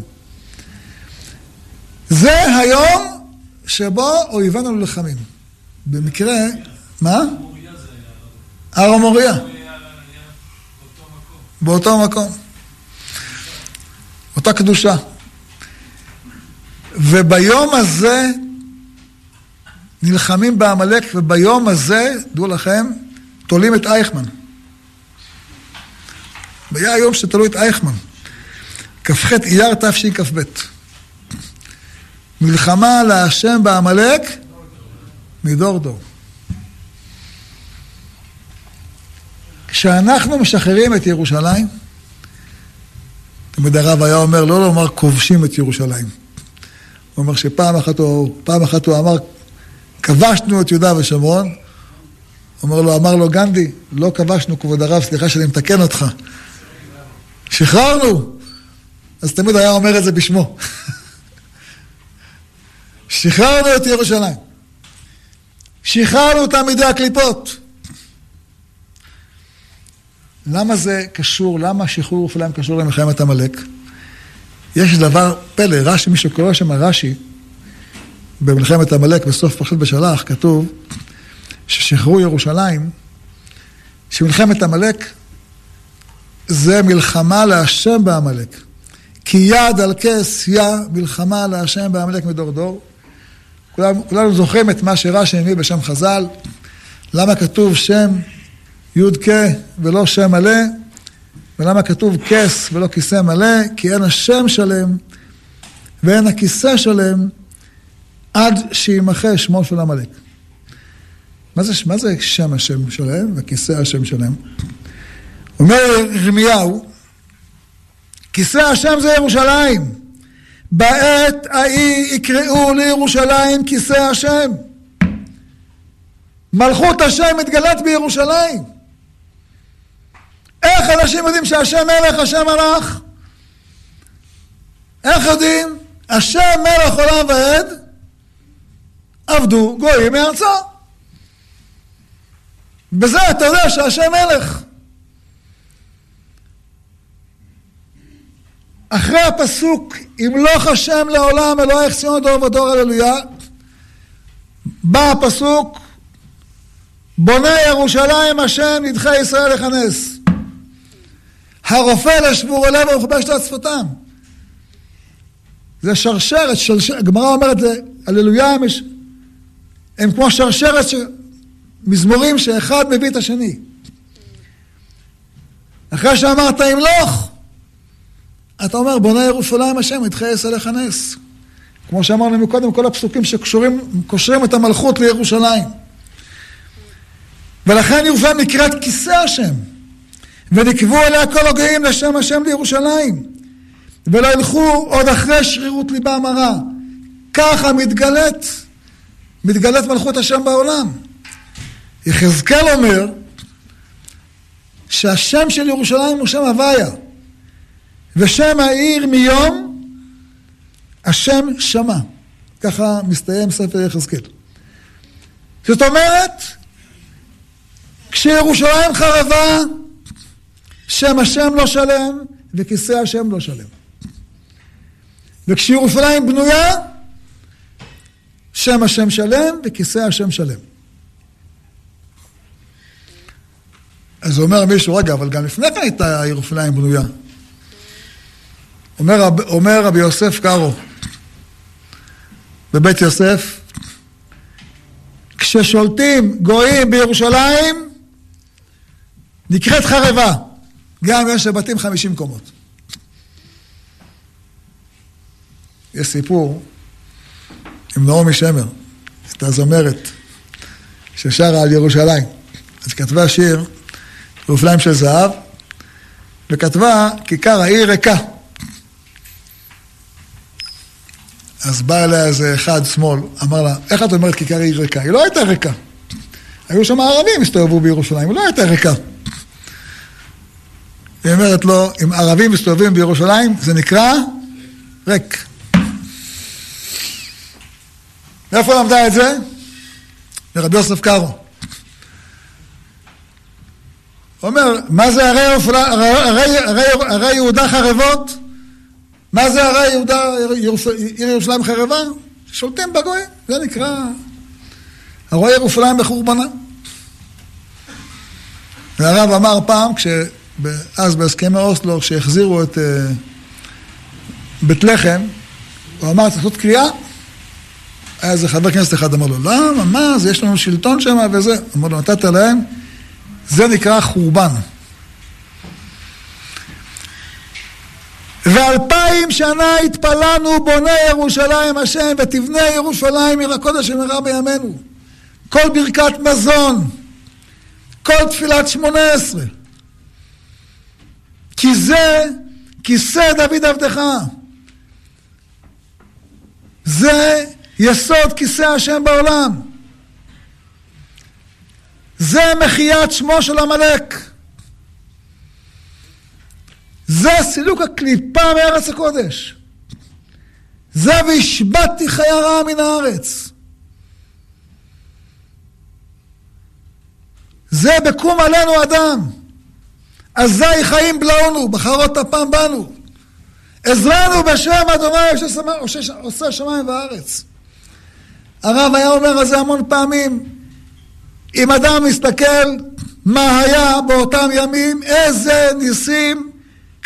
זה היום שבו אויבינו נלחמים. במקרה, מה? הר המוריה. באותו מקום. אותה קדושה. וביום הזה נלחמים בעמלק, וביום הזה, דעו לכם, תולים את אייכמן. היה היום שתלו את אייכמן. כ"ח אייר תשכ"ב. מלחמה להשם בעמלק מדור דור. כשאנחנו משחררים את ירושלים, תמיד הרב היה אומר לא לומר כובשים את ירושלים. הוא אומר שפעם אחת הוא, פעם אחת הוא אמר כבשנו את יהודה ושומרון, אומר לו, אמר לו גנדי, לא כבשנו כבוד הרב, סליחה שאני מתקן אותך. שחררנו! אז תמיד היה אומר את זה בשמו. שחררנו את ירושלים. שחררנו אותם מידי הקליפות. למה זה קשור, למה שחרור ירושלים קשור למלחמת עמלק? יש דבר פלא, רש"י, מי שקורא שם רש"י, במלחמת עמלק, בסוף פרשת בשלח, כתוב ששחררו ירושלים, שמלחמת עמלק זה מלחמה להשם בעמלק. כי יד על כס יא מלחמה להשם בעמלק מדור דור. כולנו, כולנו זוכרים את מה שרש"י הביא בשם חז"ל. למה כתוב שם י"ק ולא שם מלא? ולמה כתוב כס ולא כיסא מלא? כי אין השם שלם ואין הכיסא שלם עד שימחה שמו של עמלק. מה זה, מה זה שם השם שלהם וכיסא השם שלהם? אומר ירמיהו, כיסא השם זה ירושלים. בעת ההיא יקראו לירושלים כיסא השם. מלכות השם מתגלת בירושלים. איך אנשים יודעים שהשם מלך, השם מלך? איך יודעים? השם מלך עולם ועד עבדו גויים מארצו. בזה אתה יודע שהשם מלך. אחרי הפסוק, אם לא השם לעולם אלוהיך ציון דור ודור הללויה, בא הפסוק, בונה ירושלים השם נדחי ישראל לכנס. הרופא לשבור ומכבש את עצפותם. זה שרשרת, הגמרא אומרת, הללויה הם, הם כמו שרשרת, ש... מזמורים שאחד מביא את השני. אחרי שאמרת ימלוך, אתה אומר בונה ירושלים השם, יתחייס אליך נס. כמו שאמרנו מקודם, כל הפסוקים שקושרים את המלכות לירושלים. ולכן ירושלים נקראת כיסא השם. ונקבו עליה כל הגויים לשם השם לירושלים. ולא ילכו עוד אחרי שרירות ליבם הרע. ככה מתגלית, מתגלית מלכות השם בעולם. יחזקאל אומר שהשם של ירושלים הוא שם הוויה. ושם העיר מיום השם שמע. ככה מסתיים ספר יחזקאל. זאת אומרת, כשירושלים חרבה, שם השם לא שלם וכיסא השם לא שלם. וכשירושלים בנויה, שם השם שלם וכיסא השם שלם. אז אומר מישהו, רגע, אבל גם לפני כן הייתה ירושלים בנויה. אומר, אומר רבי יוסף קארו בבית יוסף, כששולטים גויים בירושלים, נקראת חרבה, גם אם יש לבתים חמישים קומות. יש סיפור עם נעמי שמר, את הזמרת ששרה על ירושלים. אז כתבה שיר, ירושלים של זהב, וכתבה כיכר העיר ריקה. אז בא אליה איזה אחד שמאל, אמר לה, איך את אומרת כיכר העיר ריקה? היא לא הייתה ריקה. היו שם ערבים הסתובבו בירושלים, היא לא הייתה ריקה. היא אומרת לו, אם ערבים מסתובבים בירושלים, זה נקרא ריק. מאיפה למדה את זה? מרבי יוסף קארו. הוא אומר, מה זה ערי, יהודה חרבות? מה זה ערי יהודה, עיר ירושלים חרבה? שולטים בגויים, זה נקרא הרואה ירושלים בחורבנה. והרב אמר פעם. אז בהסכמי אוסלו, כשהחזירו את uh, בית לחם, הוא אמר, צריך לעשות קריאה. היה איזה חבר כנסת אחד אמר לו, למה, מה, זה יש לנו שלטון שם וזה. אמר לו, נתת להם, זה נקרא חורבן. ואלפיים שנה התפללנו בונה ירושלים השם ותבנה ירושלים עיר הקודש שמרה בימינו. כל ברכת מזון, כל תפילת שמונה עשרה. כי זה כיסא דוד עבדך. זה יסוד כיסא השם בעולם. זה מחיית שמו של עמלק. זה סילוק הקליפה מארץ הקודש. זה והשבתתי חיה רעה מן הארץ. זה בקום עלינו אדם. אזי חיים בלעונו, בחרות אפם בנו. עזרנו בשם אדוני עושה שמיים וארץ. הרב היה אומר על זה המון פעמים. אם אדם מסתכל מה היה באותם ימים, איזה ניסים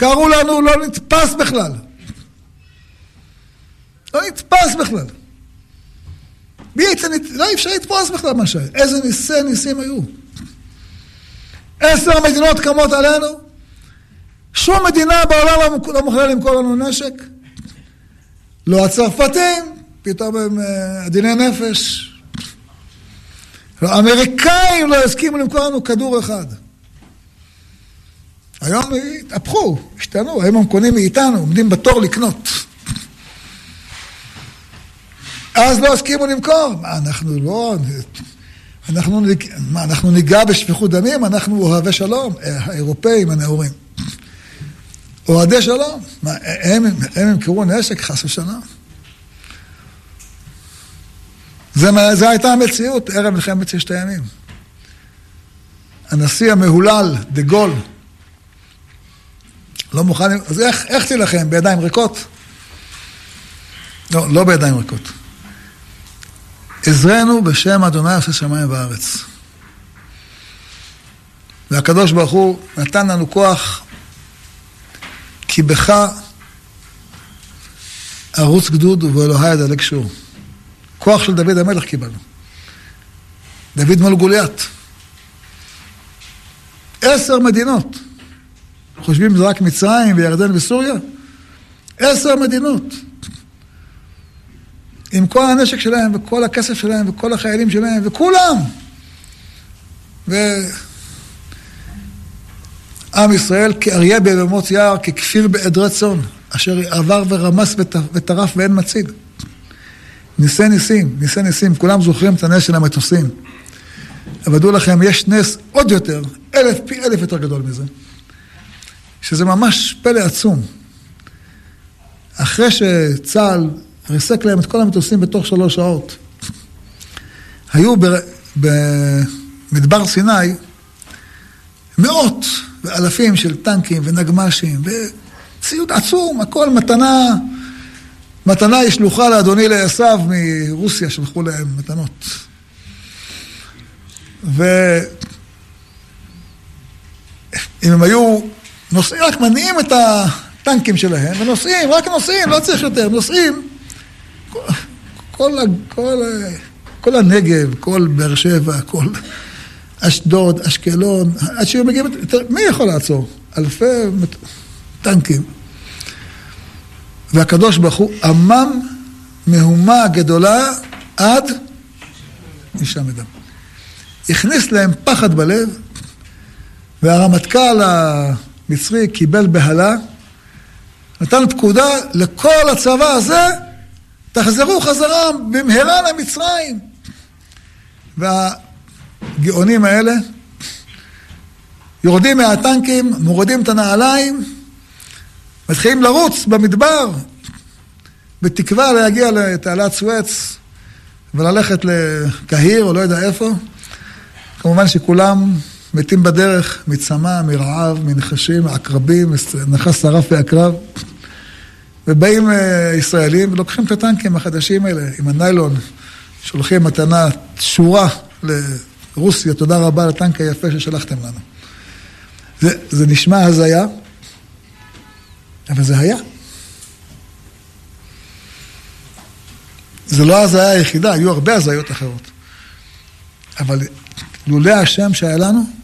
קראו לנו, לא נתפס בכלל. לא נתפס בכלל. לא אי אפשר לתפוס בכלל מה שהיה. איזה ניסי ניסים היו. עשר מדינות קמות עלינו, שום מדינה בעולם לא, לא מוכנה למכור לנו נשק. לא הצרפתים, פתאום הם uh, עדיני נפש. לא, האמריקאים לא הסכימו למכור לנו כדור אחד. היום התהפכו, השתנו, היום הם קונים מאיתנו, עומדים בתור לקנות. אז לא הסכימו למכור. מה, אנחנו לא... אנחנו, מה, אנחנו ניגע בשפיכות דמים? אנחנו אוהבי שלום, האירופאים הנאורים. אוהדי שלום. מה, הם, הם ימכרו נשק חס ושלום? זו הייתה המציאות ערב מלחמת ששת הימים. הנשיא המהולל, דה גול, לא מוכן, אז איך, איך תילחם? בידיים ריקות? לא, לא בידיים ריקות. עזרנו בשם אדוני עושה שמיים וארץ. והקדוש ברוך הוא נתן לנו כוח, כי בך ערוץ גדוד ובאלוהי ידלק שור. כוח של דוד המלך קיבלנו. דוד מול גוליית. עשר מדינות. חושבים זה רק מצרים וירדן וסוריה? עשר מדינות. עם כל הנשק שלהם וכל הכסף שלהם וכל החיילים שלהם וכולם. ועם ישראל כאריה בבמות יער, ככפיר בעדרי צאן, אשר עבר ורמס וטרף ואין מציל. ניסי ניסים, ניסי ניסים, כולם זוכרים את הנס של המטוסים. אבל דעו לכם, יש נס עוד יותר, אלף פי אלף יותר גדול מזה, שזה ממש פלא עצום. אחרי שצה"ל ריסק להם את כל המטוסים בתוך שלוש שעות, היו במדבר סיני מאות ואלפים של טנקים ונגמ"שים וציוד עצום, הכל מתנה, מתנה היא שלוחה לאדוני לעשו מרוסיה, שלחו להם מתנות. ואם הם היו נוסעים, רק מניעים את הטנקים שלהם, ונוסעים, רק נוסעים, לא צריך יותר, נוסעים. כל, כל, כל, כל הנגב, כל באר שבע, כל אשדוד, אשקלון, עד שהם מגיעים, מי יכול לעצור? אלפי טנקים. והקדוש ברוך הוא עמם מהומה גדולה עד אישה מדם. הכניס להם פחד בלב, והרמטכ"ל המצרי קיבל בהלה, נתן פקודה לכל הצבא הזה, תחזרו חזרה במהרה למצרים. והגאונים האלה יורדים מהטנקים, מורידים את הנעליים, מתחילים לרוץ במדבר, בתקווה להגיע לתעלת סואץ וללכת לקהיר או לא יודע איפה. כמובן שכולם מתים בדרך מצמא, מרעב, מנחשים, מעקרבים, נחש שרף ועקרב. ובאים אה, ישראלים ולוקחים את הטנקים החדשים האלה עם הניילון, שולחים מתנה שורה לרוסיה, תודה רבה על הטנק היפה ששלחתם לנו. זה, זה נשמע הזיה, אבל זה היה. זה לא ההזיה היחידה, היו הרבה הזיות אחרות. אבל לולא השם שהיה לנו,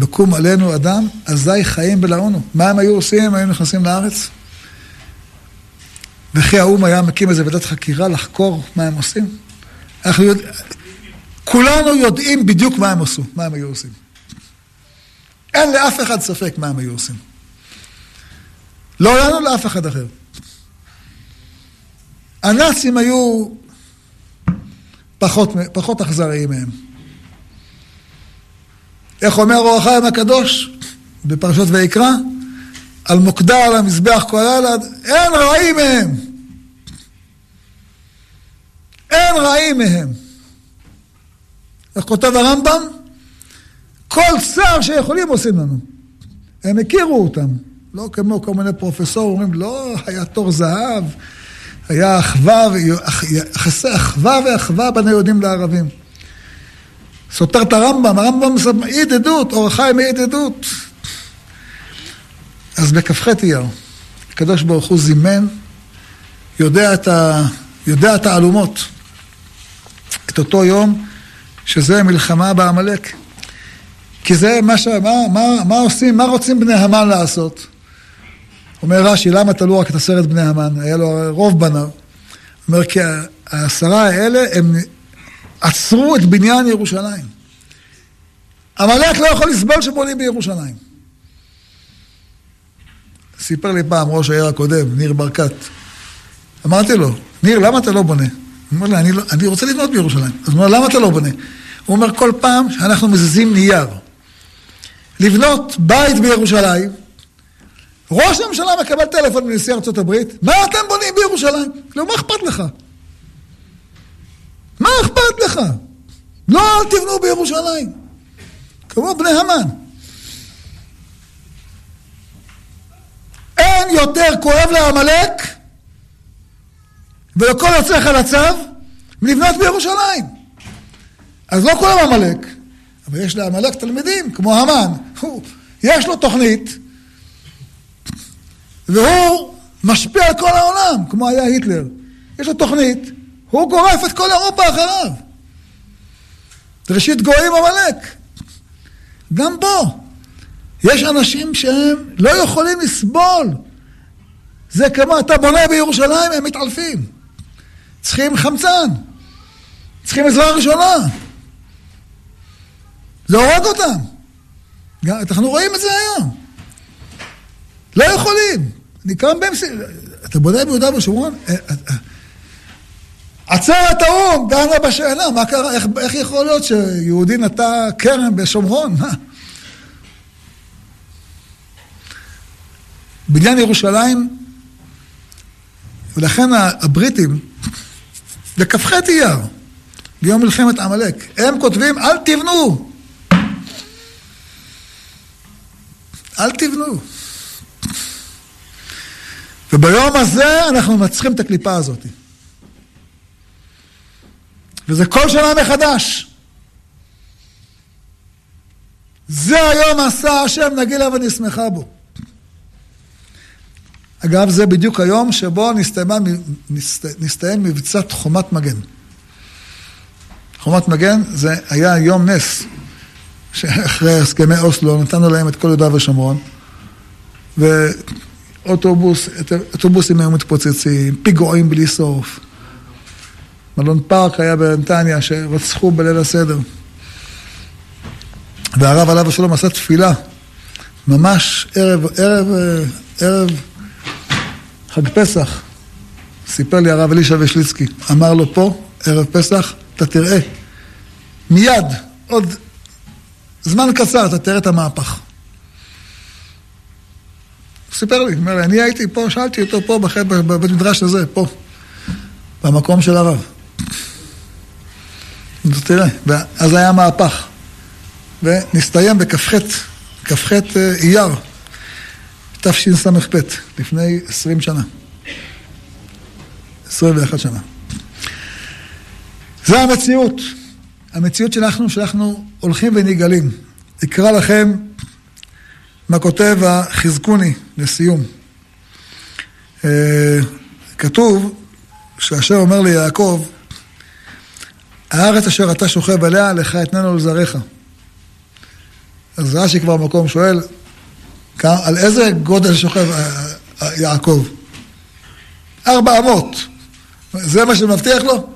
בקום עלינו אדם, אזי חיים בלעונו. מה הם היו עושים אם היו נכנסים לארץ? וכי האו"ם היה מקים איזה ועדת חקירה לחקור מה הם עושים? אנחנו יודע... כולנו יודעים בדיוק מה הם עשו, מה הם היו עושים. אין לאף אחד ספק מה הם היו עושים. לא לנו לאף אחד אחר. הנאצים היו פחות, פחות אכזריים מהם. איך אומר אור החיים הקדוש בפרשות ויקרא? על מוקדה על המזבח כל הלילה, אין רעים מהם. אין רעים מהם. איך כותב הרמב"ם? כל צער שיכולים עושים לנו. הם הכירו אותם. לא כמו כל מיני פרופסורים אומרים, לא, היה תור זהב, היה אחווה, אחווה ואחווה בין היהודים לערבים. סותר את הרמב"ם, הרמב"ם מעיד עדות, אור החיים מעיד עדות. אז בכ"ח אייר, הקדוש ברוך הוא זימן, יודע את, ה, יודע את העלומות, את אותו יום שזה מלחמה בעמלק. כי זה מה, ש... מה, מה, מה עושים, מה רוצים בני המן לעשות? אומר רש"י, למה תלו רק את עשרת בני המן? היה לו רוב בניו. אומר, כי העשרה האלה, הם עצרו את בניין ירושלים. עמלק לא יכול לסבול שבונים בירושלים. סיפר לי פעם ראש העיר הקודם, ניר ברקת. אמרתי לו, ניר, למה אתה לא בונה? הוא אומר לי, אני, לא, אני רוצה לבנות בירושלים. אז הוא אומר, למה אתה לא בונה? הוא אומר, כל פעם שאנחנו מזיזים נייר, לבנות בית בירושלים, ראש הממשלה מקבל טלפון מנשיא ארצות הברית, מה אתם בונים בירושלים? לא, מה אכפת לך? מה אכפת לך? לא, אל תבנו בירושלים. כמו בני המן. אין יותר כואב לעמלק ולכל יוצאיך לצו מלבנות בירושלים. אז לא כולם עמלק, אבל יש לעמלק תלמידים, כמו המן. יש לו תוכנית, והוא משפיע על כל העולם, כמו היה היטלר. יש לו תוכנית, הוא גורף את כל אירופה אחריו. ראשית גויים עמלק. גם בו. יש אנשים שהם לא יכולים לסבול. זה כמו, אתה בונה בירושלים, הם מתעלפים. צריכים חמצן. צריכים עזרה ראשונה. זה הורג אותם. אנחנו רואים את זה היום. לא יכולים. אני קם באמצע... אתה בונה ביהודה ושומרון? עצרת האו"ם דנה בשאלה, מה קרה, איך, איך יכול להיות שיהודי נטע כרם בשומרון? מה? בניין ירושלים, ולכן הבריטים, בכ"ח אייר, ביום מלחמת עמלק, הם כותבים, אל תבנו. אל תבנו. וביום הזה אנחנו מנצחים את הקליפה הזאת. וזה כל שנה מחדש. זה היום עשה השם נגילה ונשמחה בו. אגב, זה בדיוק היום שבו נסתיים, נסתיים מבצע חומת מגן. חומת מגן זה היה יום נס, שאחרי הסכמי אוסלו נתנו להם את כל יהודה ושומרון, ואוטובוס, אוטובוסים היו מתפוצצים, פיגועים בלי סוף. מלון פארק היה בנתניה, שרצחו בליל הסדר. והרב עליו השלום עשה תפילה, ממש ערב, ערב, ערב חג פסח. סיפר לי הרב אלישע ושליצקי, אמר לו פה, ערב פסח, אתה תראה, מיד, עוד זמן קצר, אתה תראה את המהפך. הוא סיפר לי, אומר לי, אני הייתי פה, שאלתי אותו פה בבית מדרש הזה, פה, במקום של הרב. תראה, ואז היה מהפך. ונסתיים בכ"ח, כ"ח אה, אייר, תשס"ב, לפני עשרים שנה. עשרים ואחת שנה. זה המציאות. המציאות שאנחנו, שאנחנו הולכים ונגאלים. אקרא לכם מה כותב החזקוני לסיום. אה, כתוב שאשר אומר ליעקב, הארץ אשר אתה שוכב עליה, לך אתננו לזרעך. אז רש"י כבר במקום שואל, על איזה גודל שוכב אה, אה, יעקב? ארבע אמות. זה מה שמבטיח לו?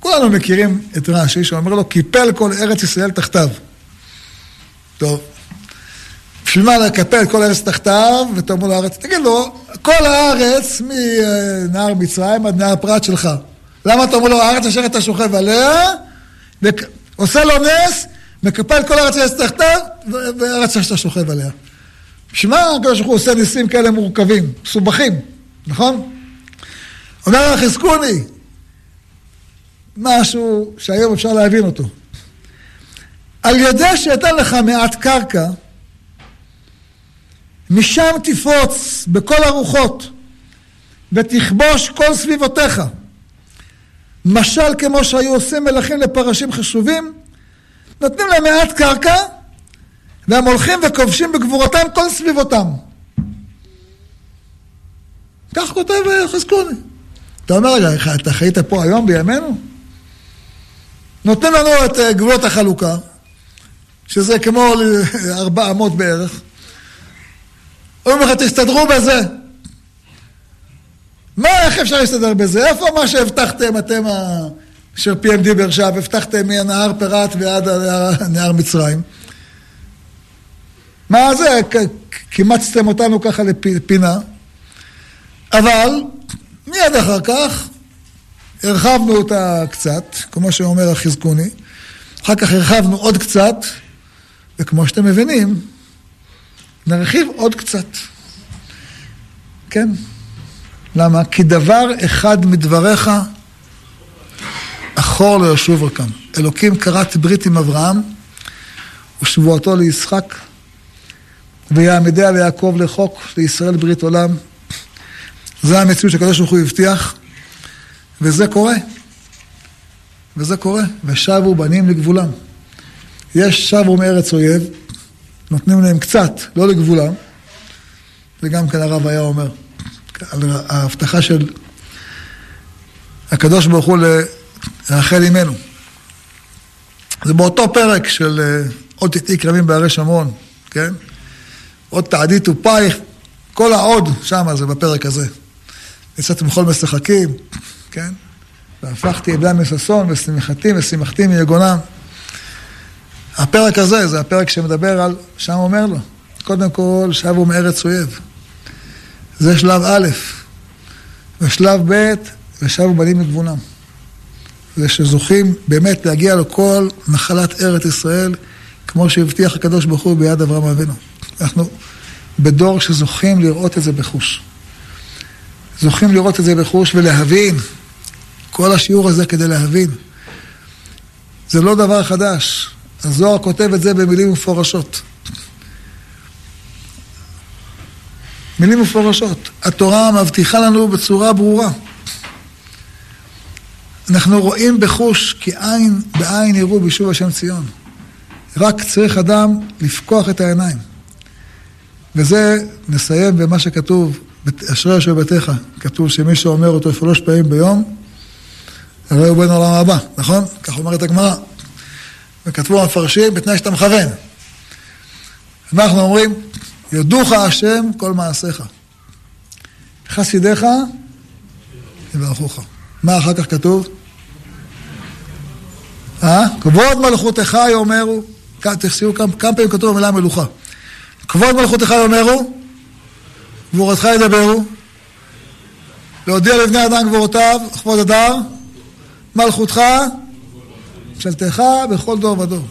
כולנו מכירים את רש"י, שאומר לו, קיפל כל ארץ ישראל תחתיו. טוב, בשביל מה לקפל כל ארץ תחתיו ותאמרו לארץ? תגיד לו, כל הארץ מנהר מצרים עד נהר פרת שלך. למה אתה אומר לו, הארץ אשר אתה שוכב עליה, עושה לו נס, מקפל כל הארץ אשר תחתיו, והארץ שאתה שוכב עליה. בשביל מה הקדוש ברוך הוא עושה ניסים כאלה מורכבים, מסובכים, נכון? אומר לך, חזקוני, משהו שהיום אפשר להבין אותו. על ידי שאתן לך מעט קרקע, משם תפרוץ בכל הרוחות ותכבוש כל סביבותיך. משל כמו שהיו עושים מלכים לפרשים חשובים, נותנים להם מעט קרקע והם הולכים וכובשים בגבורתם כל סביבותם. כך כותב חזקוני. אתה אומר, רגע, אתה חיית פה היום בימינו? נותנים לנו את אה, גבולות החלוקה, שזה כמו ארבע אמות בערך. אומרים לך, תסתדרו בזה. מה, איך אפשר להסתדר בזה? איפה מה שהבטחתם, אתם, אשר פיהם דיבר שם, הבטחתם מהנהר פרת ועד נהר מצרים? מה זה, קימצתם אותנו ככה לפינה, אבל מיד אחר כך הרחבנו אותה קצת, כמו שאומר החזקוני, אחר כך הרחבנו עוד קצת, וכמו שאתם מבינים, נרחיב עוד קצת. כן. למה? כי דבר אחד מדבריך אחור לא ישוב רקם. אלוקים כרת ברית עם אברהם ושבועתו לישחק ויעמדיה ליעקב לחוק לישראל ברית עולם. זה המציאות שהקדוש ברוך הוא הבטיח וזה קורה. וזה קורה, ושבו בנים לגבולם. יש שבו מארץ אויב, נותנים להם קצת, לא לגבולם, וגם כן הרב היה אומר, על ההבטחה של הקדוש ברוך הוא לרחל אימנו. זה באותו פרק של אה, עוד תתעי כרמים בהרי שומרון, כן? עוד תעדית ופייך, כל העוד שם זה בפרק הזה. יצאתי מכל משחקים, כן? והפכתי עבדה מששון ושמחתי ושמחתי מיגונם. הפרק הזה, זה הפרק שמדבר על, שם אומר לו, קודם כל שבו מארץ אויב. זה שלב א', ושלב ב', ושבו בנים לגבונם. זה שזוכים באמת להגיע לכל נחלת ארץ ישראל, כמו שהבטיח הקדוש ברוך הוא ביד אברהם אבינו. אנחנו בדור שזוכים לראות את זה בחוש. זוכים לראות את זה בחוש ולהבין. כל השיעור הזה כדי להבין. זה לא דבר חדש. הזוהר כותב את זה במילים מפורשות. מילים מפורשות. התורה מבטיחה לנו בצורה ברורה. אנחנו רואים בחוש כי עין בעין יראו בישוב השם ציון. רק צריך אדם לפקוח את העיניים. וזה, נסיים במה שכתוב, אשרי יושב ביתך, כתוב שמי שאומר אותו שלוש פעמים ביום, הרי הוא בן העולם הבא, נכון? כך אומרת הגמרא. וכתבו המפרשים בתנאי שאתה מכוון. אנחנו אומרים, יודוך השם כל מעשיך. חסידיך יברכוך. מה אחר כך כתוב? אה? כבוד מלכותך יאמרו, תחסיו כמה פעמים כתוב המילה מלוכה. כבוד מלכותך יאמרו, גבורתך ידברו, להודיע לבני אדם גבורותיו, כבוד הדר, מלכותך, ממשלתך בכל דור ודור.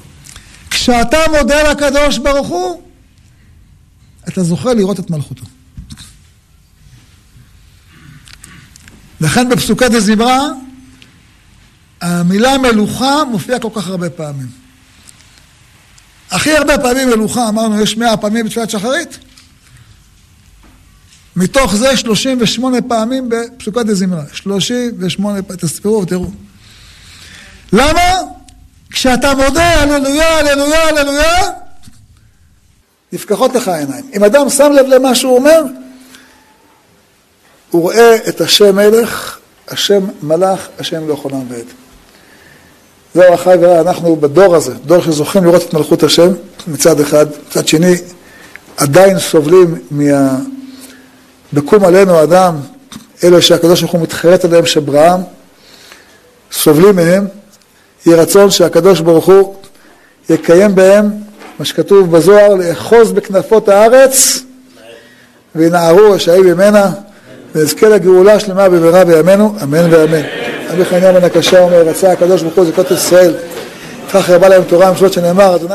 כשאתה מודה לקדוש ברוך הוא, אתה זוכה לראות את מלכותו. לכן בפסוקי דה זמרה, המילה מלוכה מופיעה כל כך הרבה פעמים. הכי הרבה פעמים מלוכה, אמרנו, יש מאה פעמים בתפילת שחרית. מתוך זה 38 פעמים בפסוקת דזמרה. 38 פעמים, תספרו ותראו. למה? כשאתה מודה, הללויה, הללויה, הללויה, נפקחות לך העיניים. אם אדם שם לב למה שהוא אומר, הוא רואה את השם מלך, השם מלאך, השם לא יכול ועד. זהו אחי ורע, אנחנו בדור הזה, דור שזוכים לראות את מלכות השם מצד אחד, מצד שני עדיין סובלים מה... בקום עלינו אדם, אלה שהקדוש ברוך הוא מתחרט עליהם שבראם, סובלים מהם, יהי רצון שהקדוש ברוך הוא יקיים בהם מה שכתוב בזוהר, לאחוז בכנפות הארץ וינערו רשעים ממנה ונזכה לגאולה שלמה במהרה בימינו, אמן ואמן. אבי חניה בן הקשה אומר, רצה הקדוש ברוך הוא זכות ישראל, כך הרבה להם תורה ומצוות שנאמר, אדוני